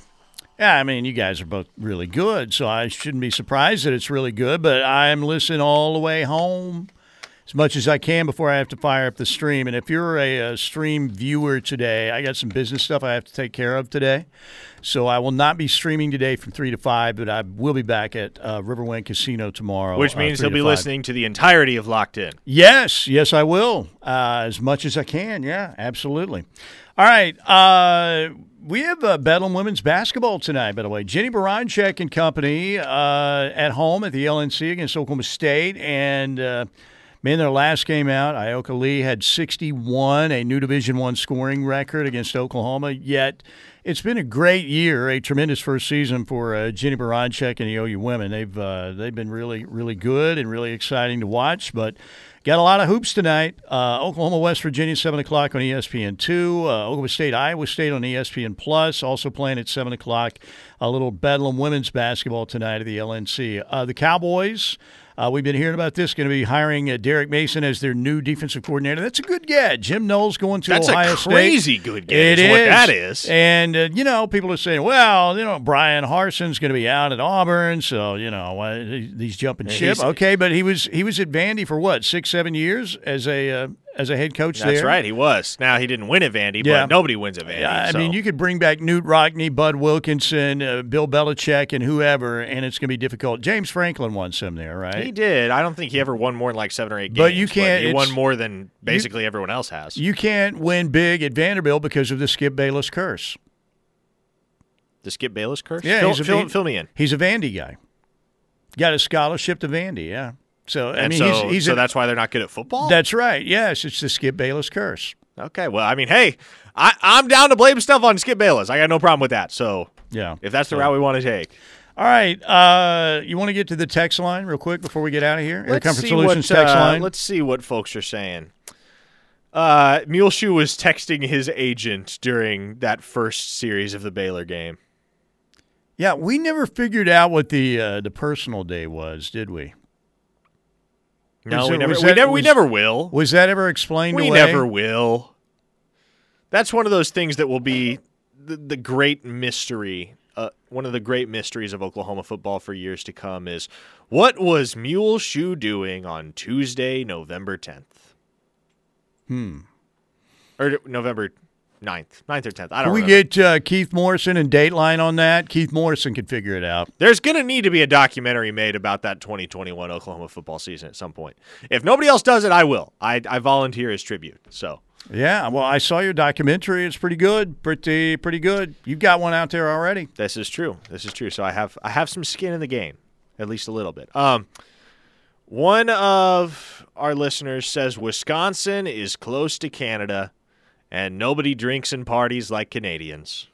Speaker 1: Yeah, I mean, you guys are both really good, so I shouldn't be surprised that it's really good, but I'm listening all the way home as much as I can before I have to fire up the stream. And if you're a, a stream viewer today, I got some business stuff I have to take care of today. So I will not be streaming today from 3 to 5, but I will be back at uh, Riverwind Casino tomorrow.
Speaker 2: which
Speaker 1: uh,
Speaker 2: means
Speaker 1: 3
Speaker 2: he'll be
Speaker 1: 5.
Speaker 2: listening to the entirety of Locked In.
Speaker 1: Yes, yes, I will. Uh, as much as I can. Yeah, absolutely. All right. Uh, we have uh, Bedlam women's basketball tonight, by the way. Jennie Baranczyk and company uh, at home at the LNC against Oklahoma State. And Man, their last game out, Ayoka Lee had 61, a new Division One scoring record against Oklahoma. Yet, it's been a great year, a tremendous first season for uh, Jennie Baranczyk and the OU women. They've uh, they've been really really good and really exciting to watch. But got a lot of hoops tonight. Uh, Oklahoma West Virginia seven o'clock on ESPN two. Uh, Oklahoma State Iowa State on ESPN plus. Also playing at seven o'clock. A little Bedlam women's basketball tonight at the LNC. Uh, the Cowboys. Uh, we've been hearing about this. Going to be hiring uh, Derek Mason as their new defensive coordinator. That's a good get. Jim Knowles going to
Speaker 2: That's
Speaker 1: Ohio
Speaker 2: a
Speaker 1: State.
Speaker 2: crazy good get.
Speaker 1: It
Speaker 2: is
Speaker 1: is
Speaker 2: what that is.
Speaker 1: And uh, you know, people are saying, "Well, you know, Bryan Harsin's going to be out at Auburn, so you know, he's jumping ship."
Speaker 2: he's-
Speaker 1: Okay, but he was he was at Vandy for what six, seven years as a uh, as a head coach
Speaker 2: That's
Speaker 1: there.
Speaker 2: right. He was. Now he didn't win at Vandy,
Speaker 1: Yeah.
Speaker 2: but nobody wins at Vandy.
Speaker 1: Yeah, I
Speaker 2: so.
Speaker 1: mean, you could bring back Knute Rockne, Bud Wilkinson, uh, Bill Belichick, and whoever, and it's going to be difficult. James Franklin won some there, right?
Speaker 2: He did. I don't think he ever won more than like seven or eight games.
Speaker 1: But you can't-
Speaker 2: he won more than basically everyone else has.
Speaker 1: You can't win big at Vanderbilt because of the Skip Bayless curse.
Speaker 2: the Skip Bayless curse.
Speaker 1: Yeah,
Speaker 2: fill,
Speaker 1: he's a
Speaker 2: fill,
Speaker 1: Van-
Speaker 2: fill me in.
Speaker 1: He's a Vandy guy. Got a scholarship to Vandy, yeah. So I
Speaker 2: And
Speaker 1: mean,
Speaker 2: so,
Speaker 1: he's, he's
Speaker 2: so
Speaker 1: a-
Speaker 2: that's why they're not good at football.
Speaker 1: That's right. Yes, it's the Skip Bayless curse.
Speaker 2: okay. Well, I mean, hey, I, I'm down to blame stuff on Skip Bayless. I got no problem with that. So
Speaker 1: Yeah.
Speaker 2: if that's the route we want to take,
Speaker 1: All right. Uh, you want to get to the text line real quick before we get out of here? Air
Speaker 2: let's
Speaker 1: Comfort
Speaker 2: see
Speaker 1: Solutions
Speaker 2: what,
Speaker 1: text
Speaker 2: uh,
Speaker 1: line.
Speaker 2: Let's see what folks are saying. Uh, Muleshoe was texting his agent during that first series of the Baylor game.
Speaker 1: Yeah, we never figured out what the uh, the personal day was, did we?
Speaker 2: No,
Speaker 1: Was
Speaker 2: we never,
Speaker 1: was
Speaker 2: we
Speaker 1: that-
Speaker 2: never, we never will.
Speaker 1: Was that ever explained
Speaker 2: We
Speaker 1: away?
Speaker 2: never will. That's one of those things that will be the, the great mystery. Uh, one of the great mysteries of Oklahoma football for years to come is what was Mule Shoe doing on Tuesday, November 10th? Hmm. Or November 9th, 9th or 10th. I don't Can
Speaker 1: we
Speaker 2: remember.
Speaker 1: get uh, Keith Morrison and Dateline on that? Keith Morrison can figure it out.
Speaker 2: There's going to need to be a documentary made about that 2021 Oklahoma football season at some point. If nobody else does it, I will. I, I volunteer as tribute. So.
Speaker 1: Yeah, well, I saw your documentary. It's pretty good. Pretty pretty good. You've got one out there already.
Speaker 2: This is true. This is true. So I have I have some skin in the game, at least a little bit. Um, one of our listeners says Wisconsin is close to Canada, and nobody drinks and parties like Canadians.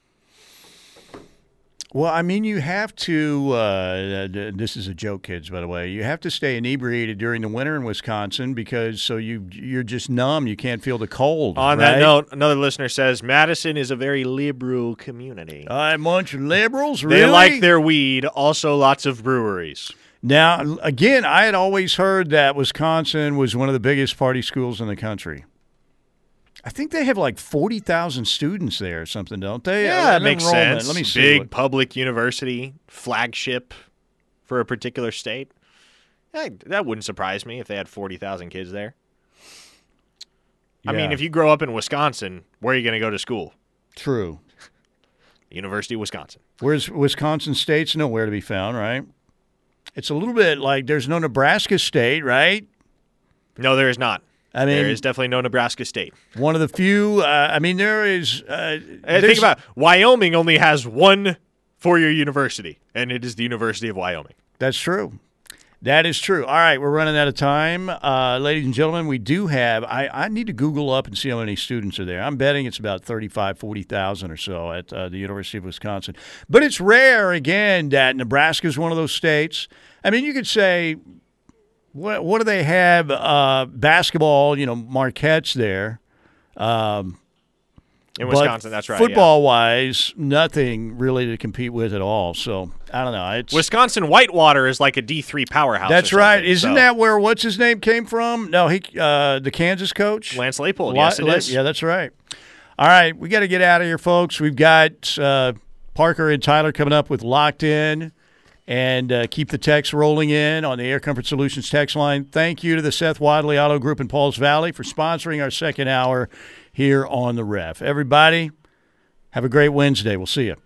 Speaker 1: Well, I mean, you have to. Uh, this is a joke, kids. By the way, you have to stay inebriated during the winter in Wisconsin because so you you're just numb. You can't feel the cold.
Speaker 2: On that note, another listener says Madison is a very liberal community.
Speaker 1: a bunch of liberals. Really?
Speaker 2: They like their weed. Also, lots of breweries.
Speaker 1: Now, again, I had always heard that Wisconsin was one of the biggest party schools in the country. I think they have like forty thousand students there or something, don't they?
Speaker 2: Yeah, it makes
Speaker 1: enrollment.
Speaker 2: sense.
Speaker 1: Let me see.
Speaker 2: Big
Speaker 1: what-
Speaker 2: public university flagship for a particular state. Eh, that wouldn't surprise me if they had forty thousand kids there. I mean, if you grow up in Wisconsin, where are you going to go to school?
Speaker 1: True.
Speaker 2: University of Wisconsin.
Speaker 1: Where's Wisconsin State's nowhere to be found, right? It's a little bit like there's no Nebraska State, right?
Speaker 2: No, there is not.
Speaker 1: I mean,
Speaker 2: there is definitely no Nebraska State.
Speaker 1: one of the few. Uh, I mean, there is. Uh,
Speaker 2: think about it. Wyoming only has one four-year university, and it is the University of Wyoming.
Speaker 1: That's true. That is true. All right, we're running out of time. Uh, ladies and gentlemen, we do have, I, I need to Google up and see how many students are there. I'm betting it's about 35, 40,000 or so at uh, the University of Wisconsin. But it's rare, again, that Nebraska is one of those states. I mean, you could say, what, what do they have? Uh, basketball, you know, Marquette's there.
Speaker 2: In Wisconsin, that's right. yeah.
Speaker 1: Football wise, nothing really to compete with at all. So I don't know. It's,
Speaker 2: Wisconsin Whitewater is like a D three powerhouse.
Speaker 1: That's right. Isn't
Speaker 2: so-
Speaker 1: that where what's his name came from? No, he uh, the Kansas coach.
Speaker 2: Lance Leipold?
Speaker 1: La-
Speaker 2: Yes, it
Speaker 1: La-
Speaker 2: is.
Speaker 1: Yeah, that's right. All right, we got to get out of here, folks. We've got uh, Parker and Tyler coming up with locked in. And uh, keep the text rolling in on the Air Comfort Solutions text line. Thank you to the Seth Wadley Auto Group in Pauls Valley for sponsoring our second hour here on the Ref. Everybody, have a great Wednesday. We'll see you.